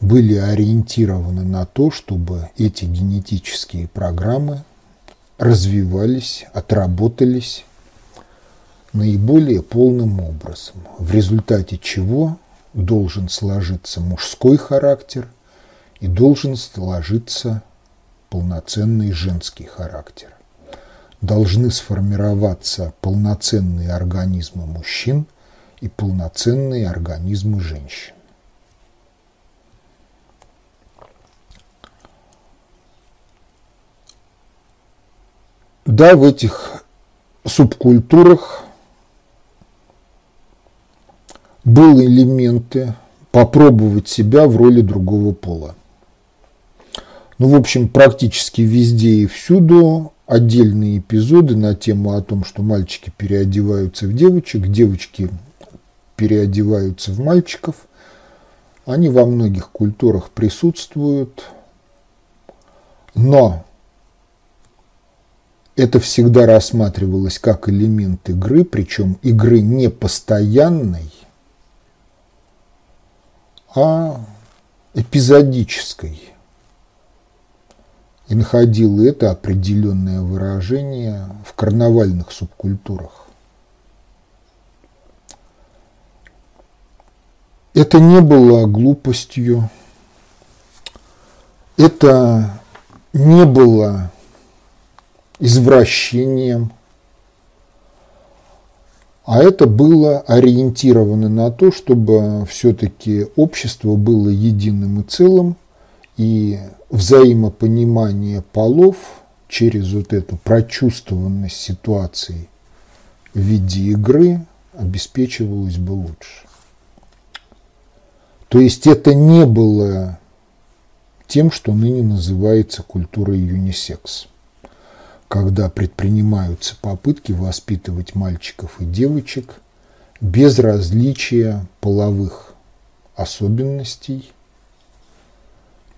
были ориентированы на то, чтобы эти генетические программы развивались, отработались наиболее полным образом, в результате чего должен сложиться мужской характер и должен сложиться полноценный женский характер должны сформироваться полноценные организмы мужчин и полноценные организмы женщин. Да, в этих субкультурах были элементы попробовать себя в роли другого пола. Ну, в общем, практически везде и всюду отдельные эпизоды на тему о том, что мальчики переодеваются в девочек, девочки переодеваются в мальчиков. Они во многих культурах присутствуют, но это всегда рассматривалось как элемент игры, причем игры не постоянной, а эпизодической и находил это определенное выражение в карнавальных субкультурах. Это не было глупостью, это не было извращением, а это было ориентировано на то, чтобы все-таки общество было единым и целым, и взаимопонимание полов через вот эту прочувствованность ситуации в виде игры обеспечивалось бы лучше. То есть это не было тем, что ныне называется культурой юнисекс, когда предпринимаются попытки воспитывать мальчиков и девочек без различия половых особенностей –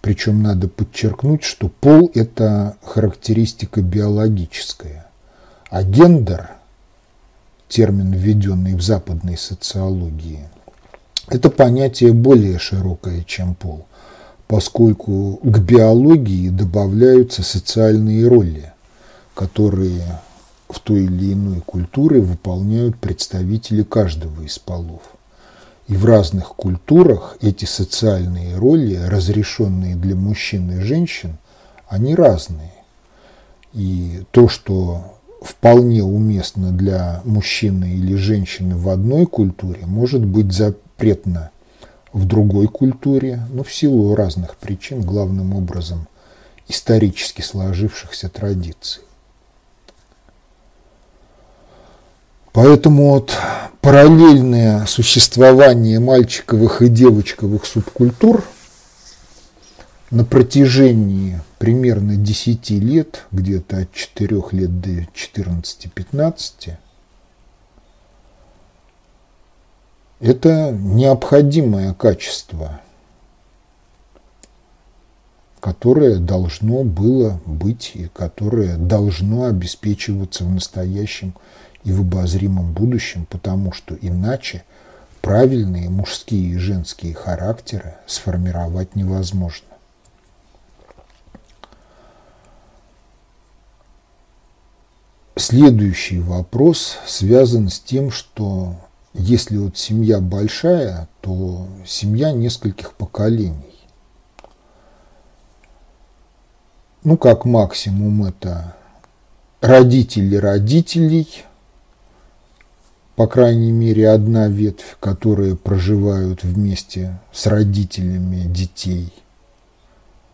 причем надо подчеркнуть, что пол – это характеристика биологическая, а гендер – термин, введенный в западной социологии – это понятие более широкое, чем пол, поскольку к биологии добавляются социальные роли, которые в той или иной культуре выполняют представители каждого из полов. И в разных культурах эти социальные роли, разрешенные для мужчин и женщин, они разные. И то, что вполне уместно для мужчины или женщины в одной культуре, может быть запретно в другой культуре, но в силу разных причин, главным образом исторически сложившихся традиций. Поэтому вот параллельное существование мальчиковых и девочковых субкультур на протяжении примерно 10 лет, где-то от 4 лет до 14-15, это необходимое качество, которое должно было быть и которое должно обеспечиваться в настоящем и в обозримом будущем, потому что иначе правильные мужские и женские характеры сформировать невозможно. следующий вопрос связан с тем, что если вот семья большая, то семья нескольких поколений. Ну, как максимум это родители родителей, по крайней мере, одна ветвь, которые проживают вместе с родителями детей.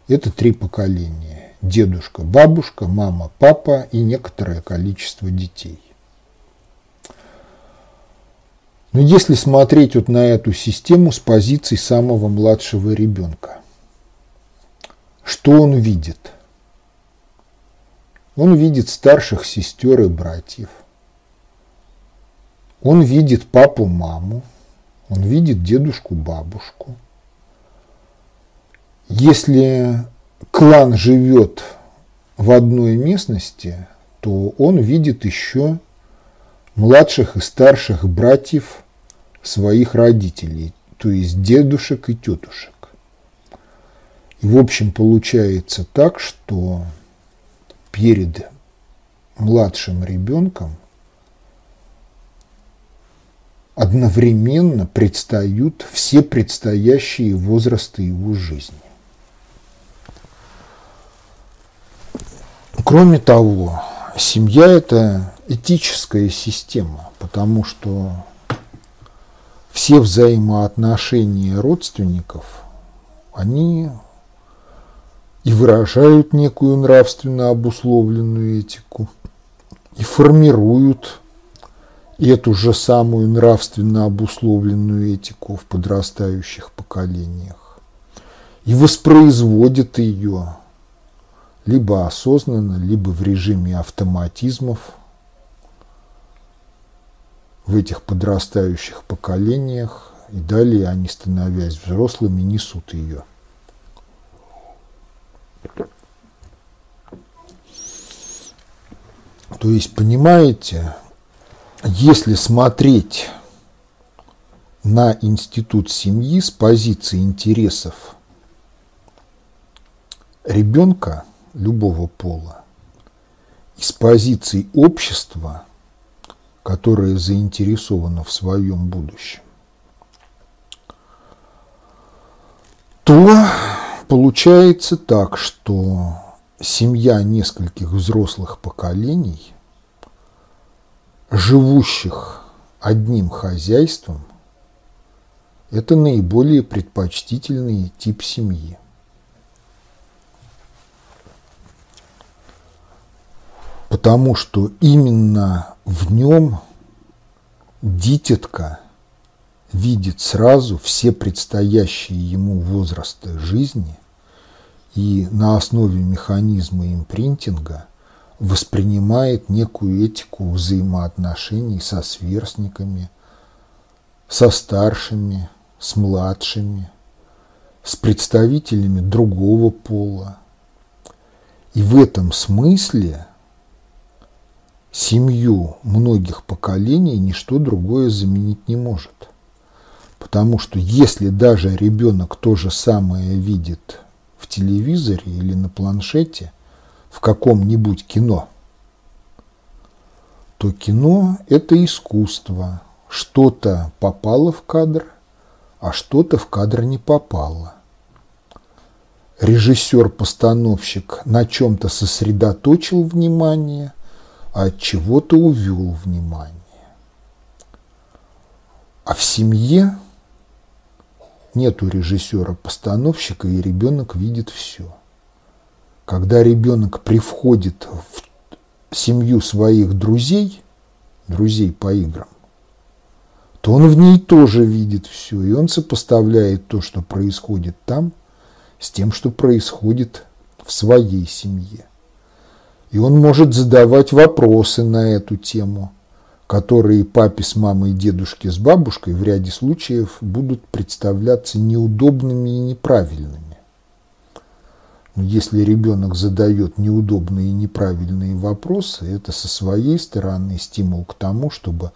Это три поколения. Дедушка, бабушка, мама, папа и некоторое количество детей. Но если смотреть вот на эту систему с позиции самого младшего ребенка, что он видит? Он видит старших сестер и братьев. Он видит папу, маму. Он видит дедушку, бабушку. Если клан живет в одной местности, то он видит еще младших и старших братьев своих родителей, то есть дедушек и тетушек. И в общем получается так, что перед младшим ребенком одновременно предстают все предстоящие возрасты его жизни. Кроме того, семья – это этическая система, потому что все взаимоотношения родственников, они и выражают некую нравственно обусловленную этику, и формируют эту же самую нравственно обусловленную этику в подрастающих поколениях, и воспроизводят ее либо осознанно, либо в режиме автоматизмов в этих подрастающих поколениях, и далее они, становясь взрослыми, несут ее. То есть, понимаете, если смотреть на институт семьи с позиции интересов ребенка любого пола и с позиции общества, которое заинтересовано в своем будущем, то получается так, что семья нескольких взрослых поколений, живущих одним хозяйством, это наиболее предпочтительный тип семьи. Потому что именно в нем дитятка видит сразу все предстоящие ему возрасты жизни – и на основе механизма импринтинга воспринимает некую этику взаимоотношений со сверстниками, со старшими, с младшими, с представителями другого пола. И в этом смысле семью многих поколений ничто другое заменить не может. Потому что если даже ребенок то же самое видит в телевизоре или на планшете в каком-нибудь кино, то кино – это искусство. Что-то попало в кадр, а что-то в кадр не попало. Режиссер-постановщик на чем-то сосредоточил внимание, а от чего-то увел внимание. А в семье Нету режиссера-постановщика, и ребенок видит все. Когда ребенок привходит в семью своих друзей, друзей по играм, то он в ней тоже видит все, и он сопоставляет то, что происходит там, с тем, что происходит в своей семье. И он может задавать вопросы на эту тему – которые папе с мамой, дедушке с бабушкой в ряде случаев будут представляться неудобными и неправильными. Если ребенок задает неудобные и неправильные вопросы, это со своей стороны стимул к тому, чтобы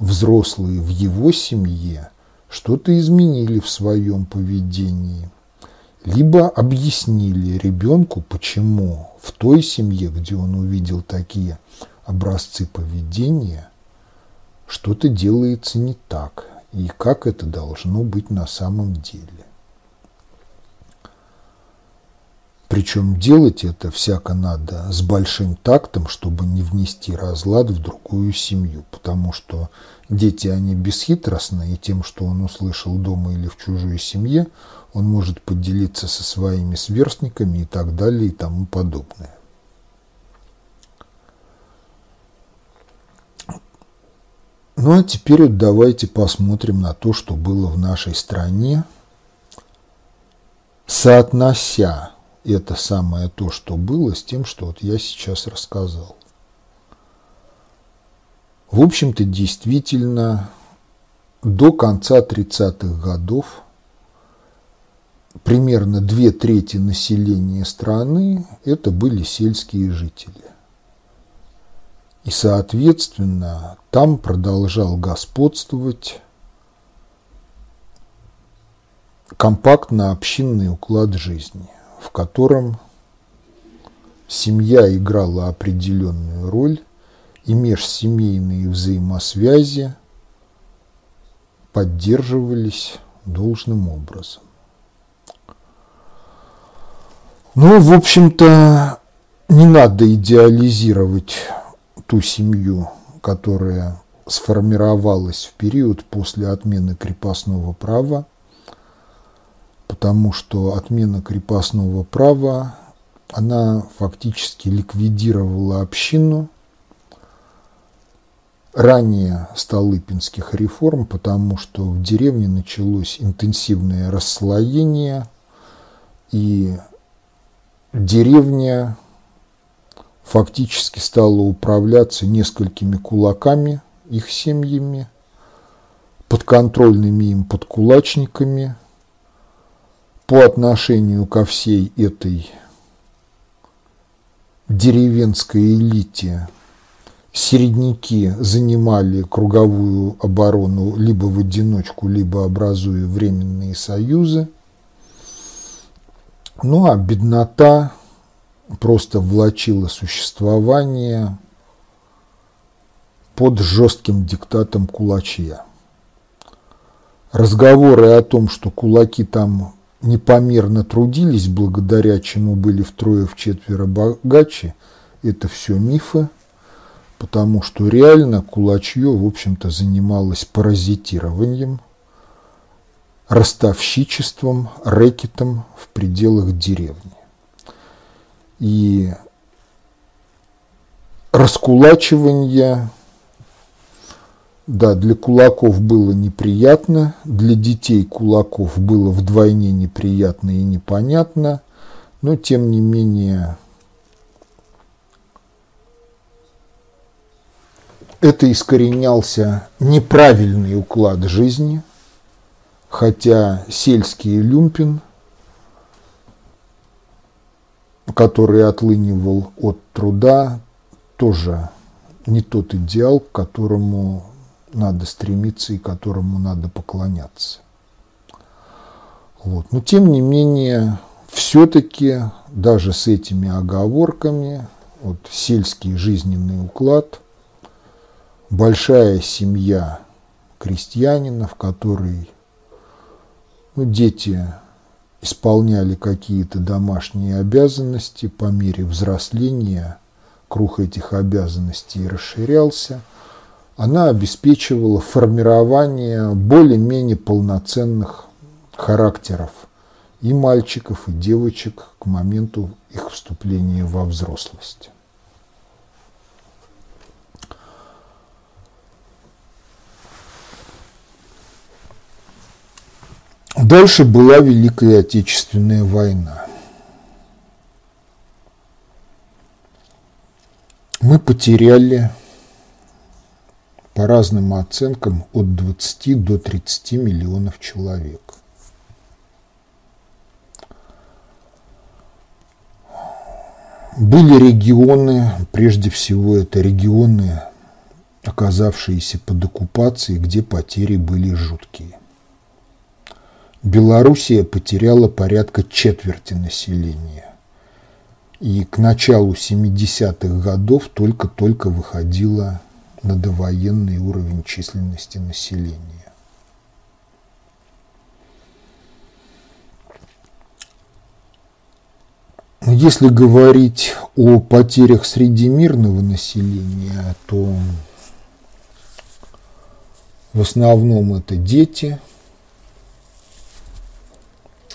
взрослые в его семье что-то изменили в своем поведении, либо объяснили ребенку, почему в той семье, где он увидел такие образцы поведения, что-то делается не так, и как это должно быть на самом деле. Причем делать это всяко надо с большим тактом, чтобы не внести разлад в другую семью, потому что дети, они бесхитростны, и тем, что он услышал дома или в чужой семье, он может поделиться со своими сверстниками и так далее и тому подобное. Ну а теперь вот давайте посмотрим на то, что было в нашей стране, соотнося это самое то, что было, с тем, что вот я сейчас рассказал. В общем-то, действительно, до конца 30-х годов примерно две трети населения страны это были сельские жители. И, соответственно, там продолжал господствовать компактно-общинный уклад жизни в котором семья играла определенную роль, и межсемейные взаимосвязи поддерживались должным образом. Ну, в общем-то, не надо идеализировать ту семью, которая сформировалась в период после отмены крепостного права потому что отмена крепостного права, она фактически ликвидировала общину. Ранее Столыпинских реформ, потому что в деревне началось интенсивное расслоение, и деревня фактически стала управляться несколькими кулаками, их семьями, подконтрольными им подкулачниками – по отношению ко всей этой деревенской элите середняки занимали круговую оборону либо в одиночку, либо образуя временные союзы. Ну а беднота просто влачила существование под жестким диктатом кулачья. Разговоры о том, что кулаки там непомерно трудились, благодаря чему были втрое в четверо богаче, это все мифы, потому что реально кулачье, в общем-то, занималось паразитированием, ростовщичеством, рэкетом в пределах деревни. И раскулачивание да, для кулаков было неприятно, для детей кулаков было вдвойне неприятно и непонятно, но тем не менее это искоренялся неправильный уклад жизни, хотя сельский люмпин, который отлынивал от труда, тоже не тот идеал, к которому надо стремиться и которому надо поклоняться. Вот. Но тем не менее, все-таки даже с этими оговорками, вот, сельский жизненный уклад, большая семья крестьянина, в которой ну, дети исполняли какие-то домашние обязанности, по мере взросления круг этих обязанностей расширялся – она обеспечивала формирование более-менее полноценных характеров и мальчиков, и девочек к моменту их вступления во взрослость. Дальше была Великая Отечественная война. Мы потеряли по разным оценкам от 20 до 30 миллионов человек. Были регионы, прежде всего это регионы, оказавшиеся под оккупацией, где потери были жуткие. Белоруссия потеряла порядка четверти населения. и к началу 70-х годов только-только выходила на довоенный уровень численности населения. Если говорить о потерях среди мирного населения, то в основном это дети,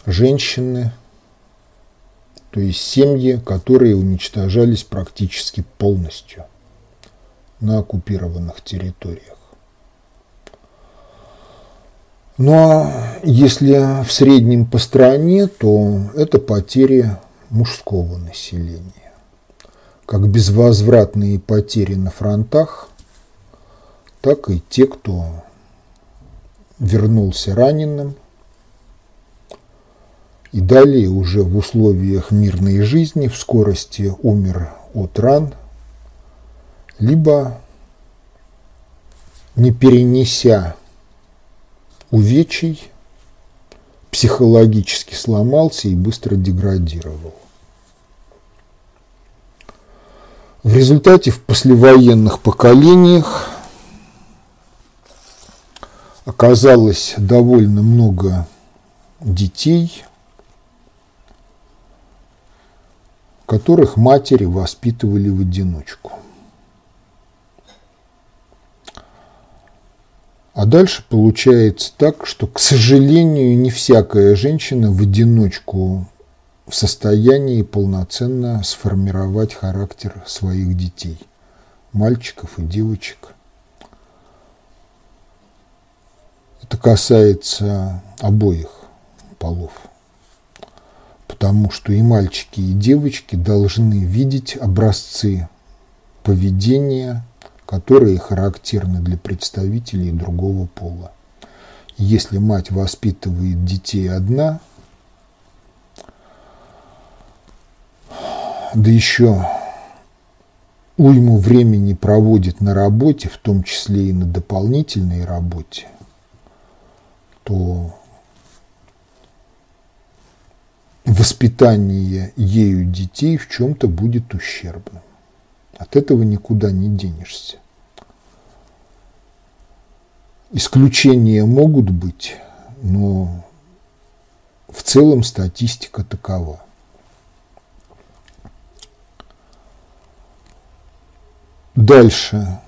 женщины, то есть семьи, которые уничтожались практически полностью на оккупированных территориях. Ну а если в среднем по стране, то это потери мужского населения, как безвозвратные потери на фронтах, так и те, кто вернулся раненым, и далее уже в условиях мирной жизни в скорости умер от ран, либо не перенеся увечий, психологически сломался и быстро деградировал. В результате в послевоенных поколениях оказалось довольно много детей, которых матери воспитывали в одиночку. А дальше получается так, что, к сожалению, не всякая женщина в одиночку в состоянии полноценно сформировать характер своих детей, мальчиков и девочек. Это касается обоих полов. Потому что и мальчики, и девочки должны видеть образцы поведения, которые характерны для представителей другого пола. Если мать воспитывает детей одна, да еще уйму времени проводит на работе, в том числе и на дополнительной работе, то воспитание ею детей в чем-то будет ущербным. От этого никуда не денешься. Исключения могут быть, но в целом статистика такова – Дальше.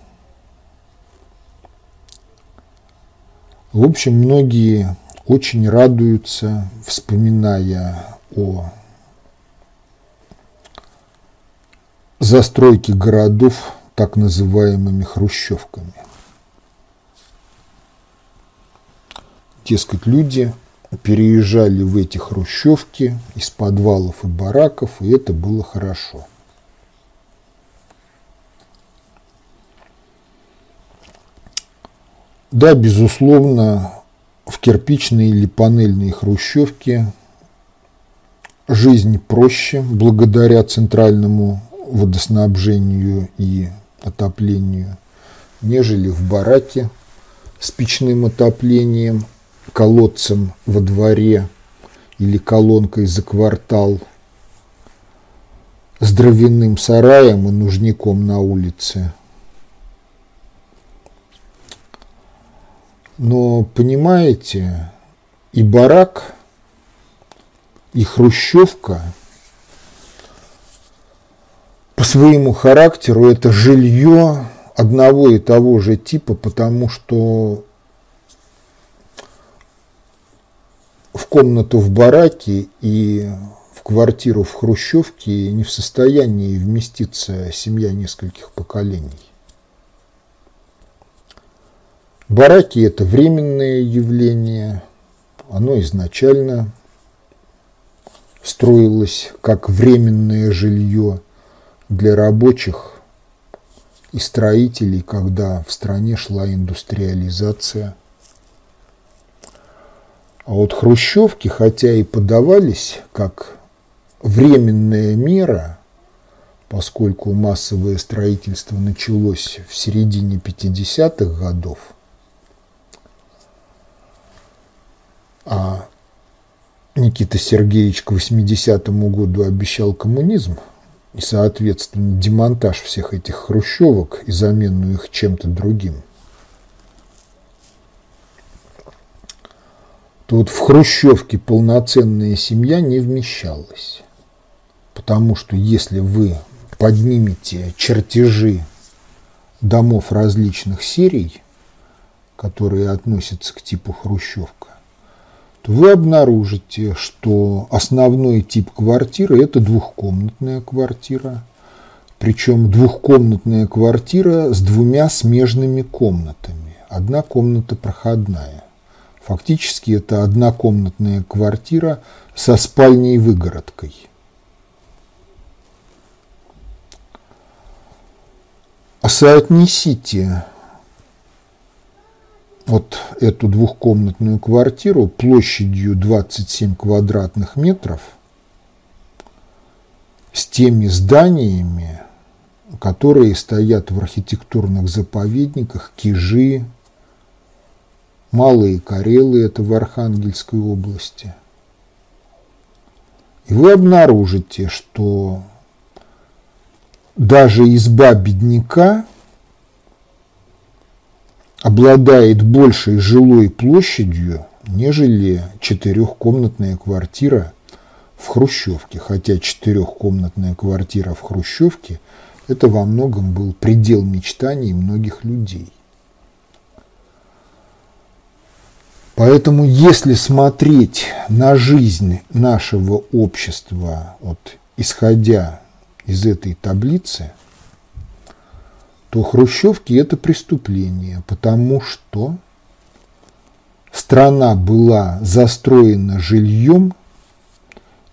В общем, многие очень радуются, вспоминая о застройке городов так называемыми хрущевками. Дескать, люди переезжали в эти хрущевки из подвалов и бараков, и это было хорошо. Да, безусловно, в кирпичной или панельной хрущевке жизнь проще благодаря центральному водоснабжению и отоплению, нежели в бараке с печным отоплением, колодцем во дворе или колонкой за квартал, с дровяным сараем и нужником на улице – Но, понимаете, и барак, и хрущевка по своему характеру это жилье одного и того же типа, потому что в комнату в бараке и в квартиру в хрущевке не в состоянии вместиться семья нескольких поколений. Бараки – это временное явление, оно изначально строилось как временное жилье для рабочих и строителей, когда в стране шла индустриализация. А вот хрущевки, хотя и подавались как временная мера, поскольку массовое строительство началось в середине 50-х годов – а Никита Сергеевич к 80-му году обещал коммунизм и, соответственно, демонтаж всех этих хрущевок и замену их чем-то другим, то вот в хрущевке полноценная семья не вмещалась. Потому что если вы поднимете чертежи домов различных серий, которые относятся к типу хрущевка, то вы обнаружите, что основной тип квартиры – это двухкомнатная квартира. Причем двухкомнатная квартира с двумя смежными комнатами. Одна комната проходная. Фактически это однокомнатная квартира со спальней-выгородкой. Соотнесите вот эту двухкомнатную квартиру площадью 27 квадратных метров с теми зданиями, которые стоят в архитектурных заповедниках Кижи, Малые Карелы, это в Архангельской области. И вы обнаружите, что даже изба бедняка обладает большей жилой площадью, нежели четырехкомнатная квартира в Хрущевке. Хотя четырехкомнатная квартира в Хрущевке – это во многом был предел мечтаний многих людей. Поэтому если смотреть на жизнь нашего общества, вот, исходя из этой таблицы – то хрущевки – это преступление, потому что страна была застроена жильем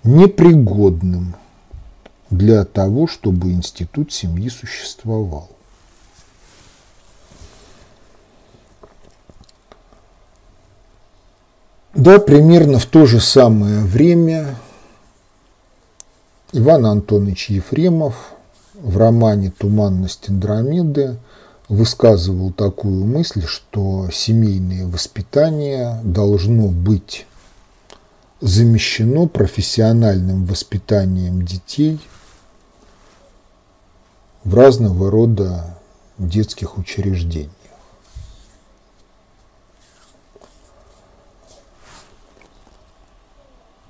непригодным для того, чтобы институт семьи существовал. Да, примерно в то же самое время Иван Антонович Ефремов – в романе «Туманность Андромеды» высказывал такую мысль, что семейное воспитание должно быть замещено профессиональным воспитанием детей в разного рода детских учреждениях.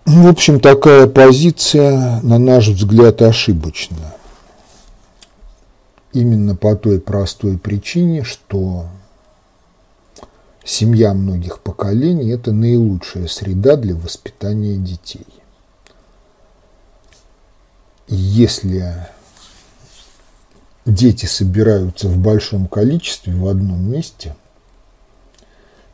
В общем, такая позиция, на наш взгляд, ошибочна именно по той простой причине, что семья многих поколений – это наилучшая среда для воспитания детей. если дети собираются в большом количестве в одном месте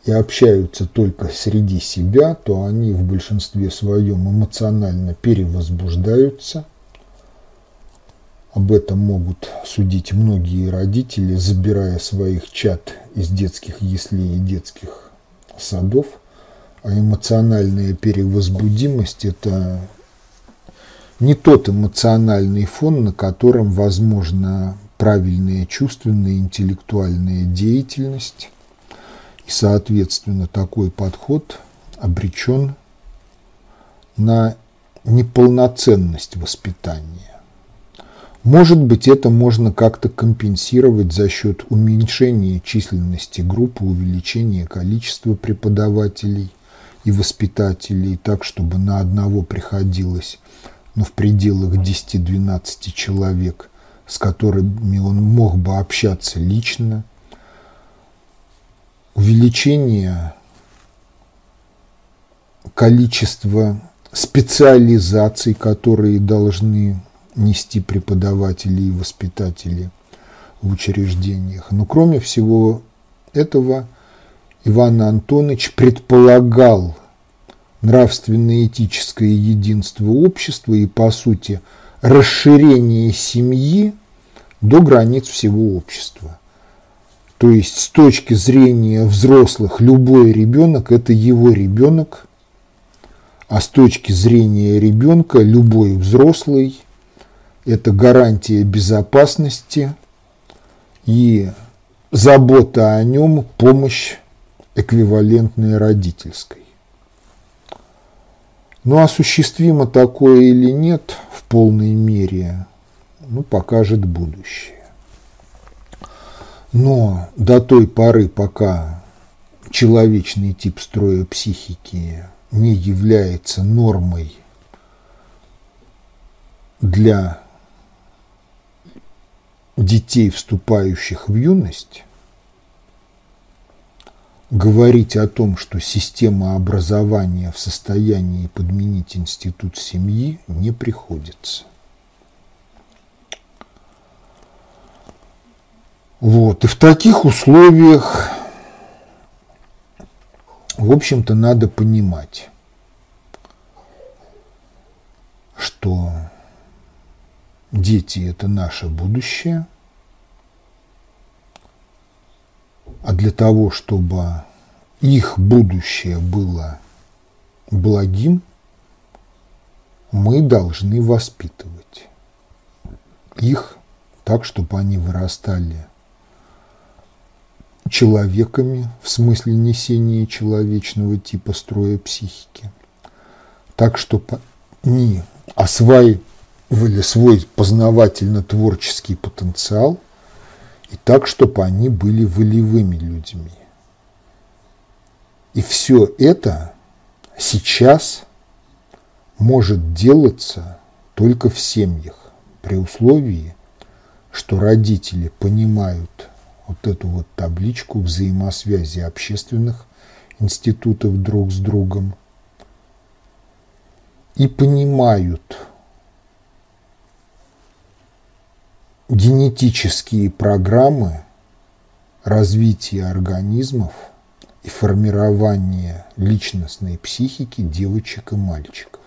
и общаются только среди себя, то они в большинстве своем эмоционально перевозбуждаются – об этом могут судить многие родители, забирая своих чад из детских яслей и детских садов. А эмоциональная перевозбудимость – это не тот эмоциональный фон, на котором возможна правильная чувственная интеллектуальная деятельность. И, соответственно, такой подход обречен на неполноценность воспитания. Может быть, это можно как-то компенсировать за счет уменьшения численности группы, увеличения количества преподавателей и воспитателей, так, чтобы на одного приходилось ну, в пределах 10-12 человек, с которыми он мог бы общаться лично. Увеличение количества специализаций, которые должны нести преподаватели и воспитатели в учреждениях. Но кроме всего этого, Иван Антонович предполагал нравственно-этическое единство общества и, по сути, расширение семьи до границ всего общества. То есть с точки зрения взрослых любой ребенок – это его ребенок, а с точки зрения ребенка любой взрослый это гарантия безопасности и забота о нем, помощь эквивалентная родительской. Но осуществимо такое или нет в полной мере, ну, покажет будущее. Но до той поры, пока человечный тип строя психики не является нормой для детей, вступающих в юность, говорить о том, что система образования в состоянии подменить институт семьи, не приходится. Вот. И в таких условиях, в общем-то, надо понимать, что дети – это наше будущее, а для того, чтобы их будущее было благим, мы должны воспитывать их так, чтобы они вырастали человеками в смысле несения человечного типа строя психики, так, чтобы они осваивали свой познавательно-творческий потенциал и так, чтобы они были волевыми людьми. И все это сейчас может делаться только в семьях, при условии, что родители понимают вот эту вот табличку взаимосвязи общественных институтов друг с другом и понимают генетические программы развития организмов и формирования личностной психики девочек и мальчиков.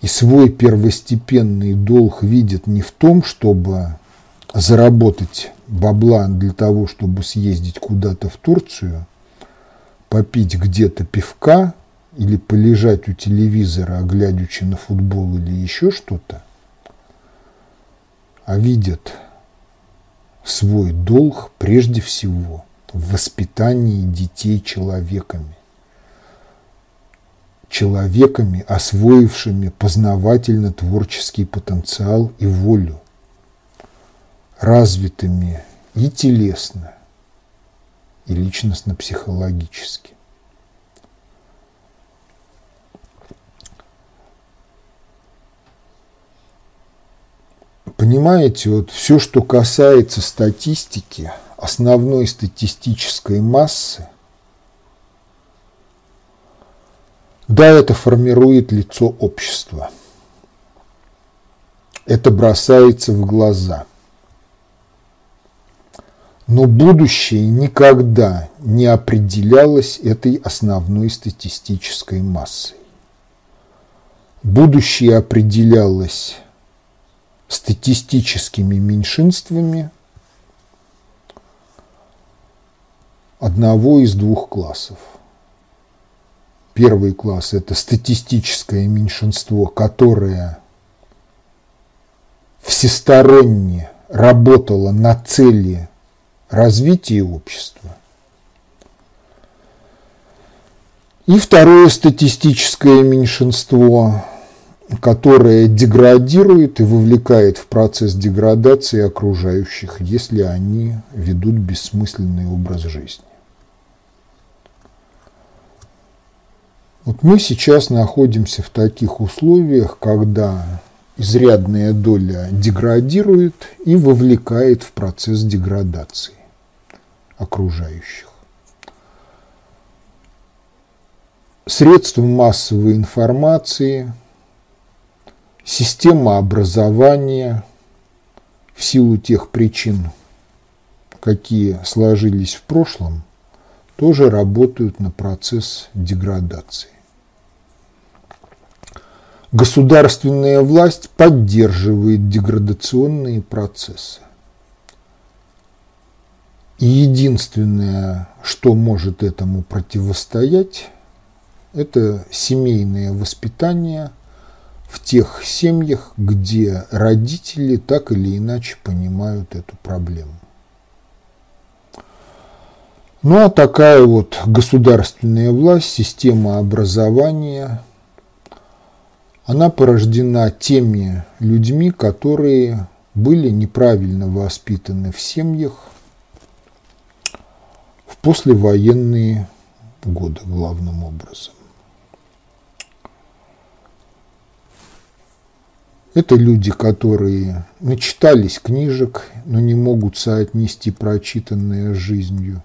И свой первостепенный долг видят не в том, чтобы заработать бабла для того, чтобы съездить куда-то в Турцию, попить где-то пивка или полежать у телевизора, глядячи на футбол или еще что-то, а видят свой долг прежде всего в воспитании детей человеками. Человеками, освоившими познавательно-творческий потенциал и волю развитыми и телесно, и личностно-психологически. Понимаете, вот все, что касается статистики, основной статистической массы, да, это формирует лицо общества. Это бросается в глаза – но будущее никогда не определялось этой основной статистической массой. Будущее определялось статистическими меньшинствами одного из двух классов. Первый класс – это статистическое меньшинство, которое всесторонне работало на цели развитие общества. И второе статистическое меньшинство, которое деградирует и вовлекает в процесс деградации окружающих, если они ведут бессмысленный образ жизни. Вот мы сейчас находимся в таких условиях, когда изрядная доля деградирует и вовлекает в процесс деградации окружающих. Средства массовой информации, система образования в силу тех причин, какие сложились в прошлом, тоже работают на процесс деградации. Государственная власть поддерживает деградационные процессы. И единственное, что может этому противостоять, это семейное воспитание в тех семьях, где родители так или иначе понимают эту проблему. Ну а такая вот государственная власть, система образования она порождена теми людьми, которые были неправильно воспитаны в семьях в послевоенные годы главным образом. Это люди, которые начитались книжек, но не могут соотнести прочитанное с жизнью.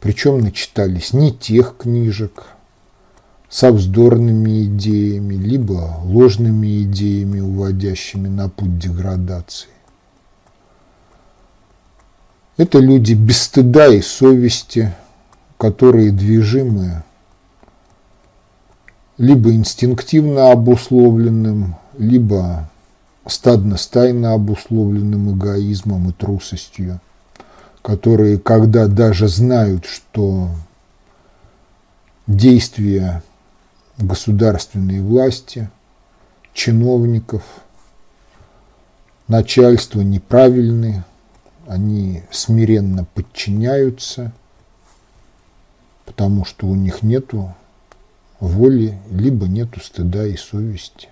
Причем начитались не тех книжек, со вздорными идеями, либо ложными идеями, уводящими на путь деградации. Это люди без стыда и совести, которые движимы либо инстинктивно обусловленным, либо стадно-стайно обусловленным эгоизмом и трусостью, которые, когда даже знают, что действия государственной власти, чиновников, начальства неправильные, они смиренно подчиняются, потому что у них нету воли, либо нету стыда и совести.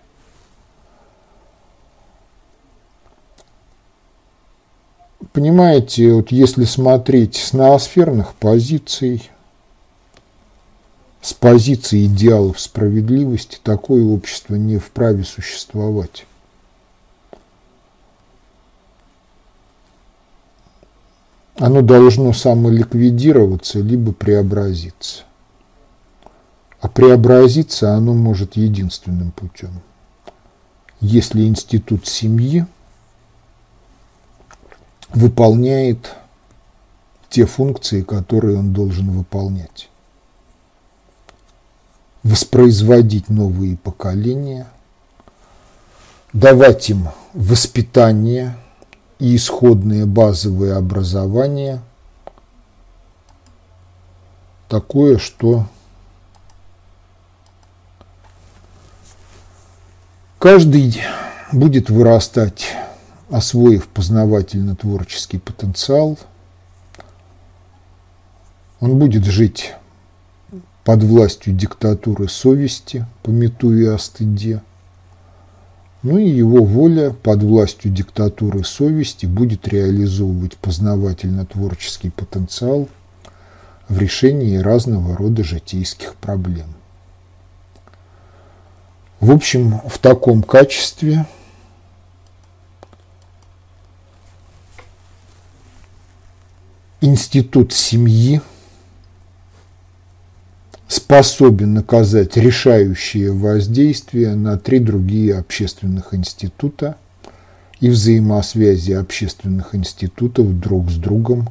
Понимаете, вот если смотреть с ноосферных позиций, с позиции идеалов справедливости, такое общество не вправе существовать. Оно должно самоликвидироваться, либо преобразиться. А преобразиться оно может единственным путем. Если институт семьи – выполняет те функции, которые он должен выполнять. Воспроизводить новые поколения, давать им воспитание и исходное базовое образование, такое, что каждый будет вырастать освоив познавательно-творческий потенциал, он будет жить под властью диктатуры совести, пометуя о стыде. Ну и его воля под властью диктатуры совести будет реализовывать познавательно-творческий потенциал в решении разного рода житейских проблем. В общем, в таком качестве – институт семьи способен оказать решающее воздействие на три другие общественных института и взаимосвязи общественных институтов друг с другом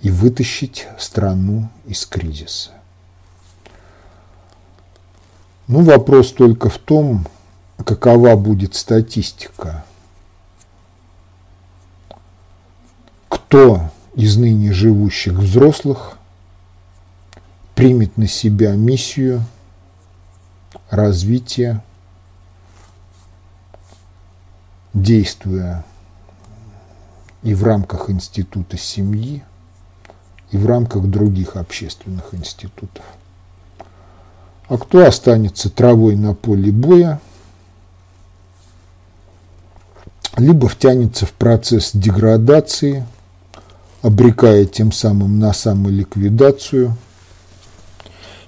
и вытащить страну из кризиса. Ну, вопрос только в том, какова будет статистика. Кто из ныне живущих взрослых примет на себя миссию развития, действуя и в рамках института семьи, и в рамках других общественных институтов. А кто останется травой на поле боя, либо втянется в процесс деградации – обрекая тем самым на самоликвидацию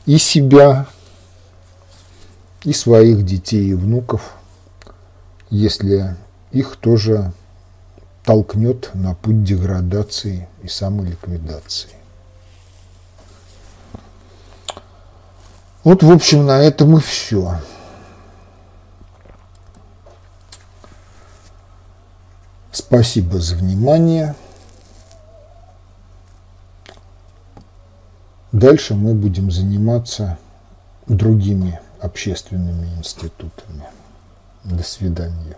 и себя, и своих детей и внуков, если их тоже толкнет на путь деградации и самоликвидации. Вот, в общем, на этом и все. Спасибо за внимание. Дальше мы будем заниматься другими общественными институтами. До свидания.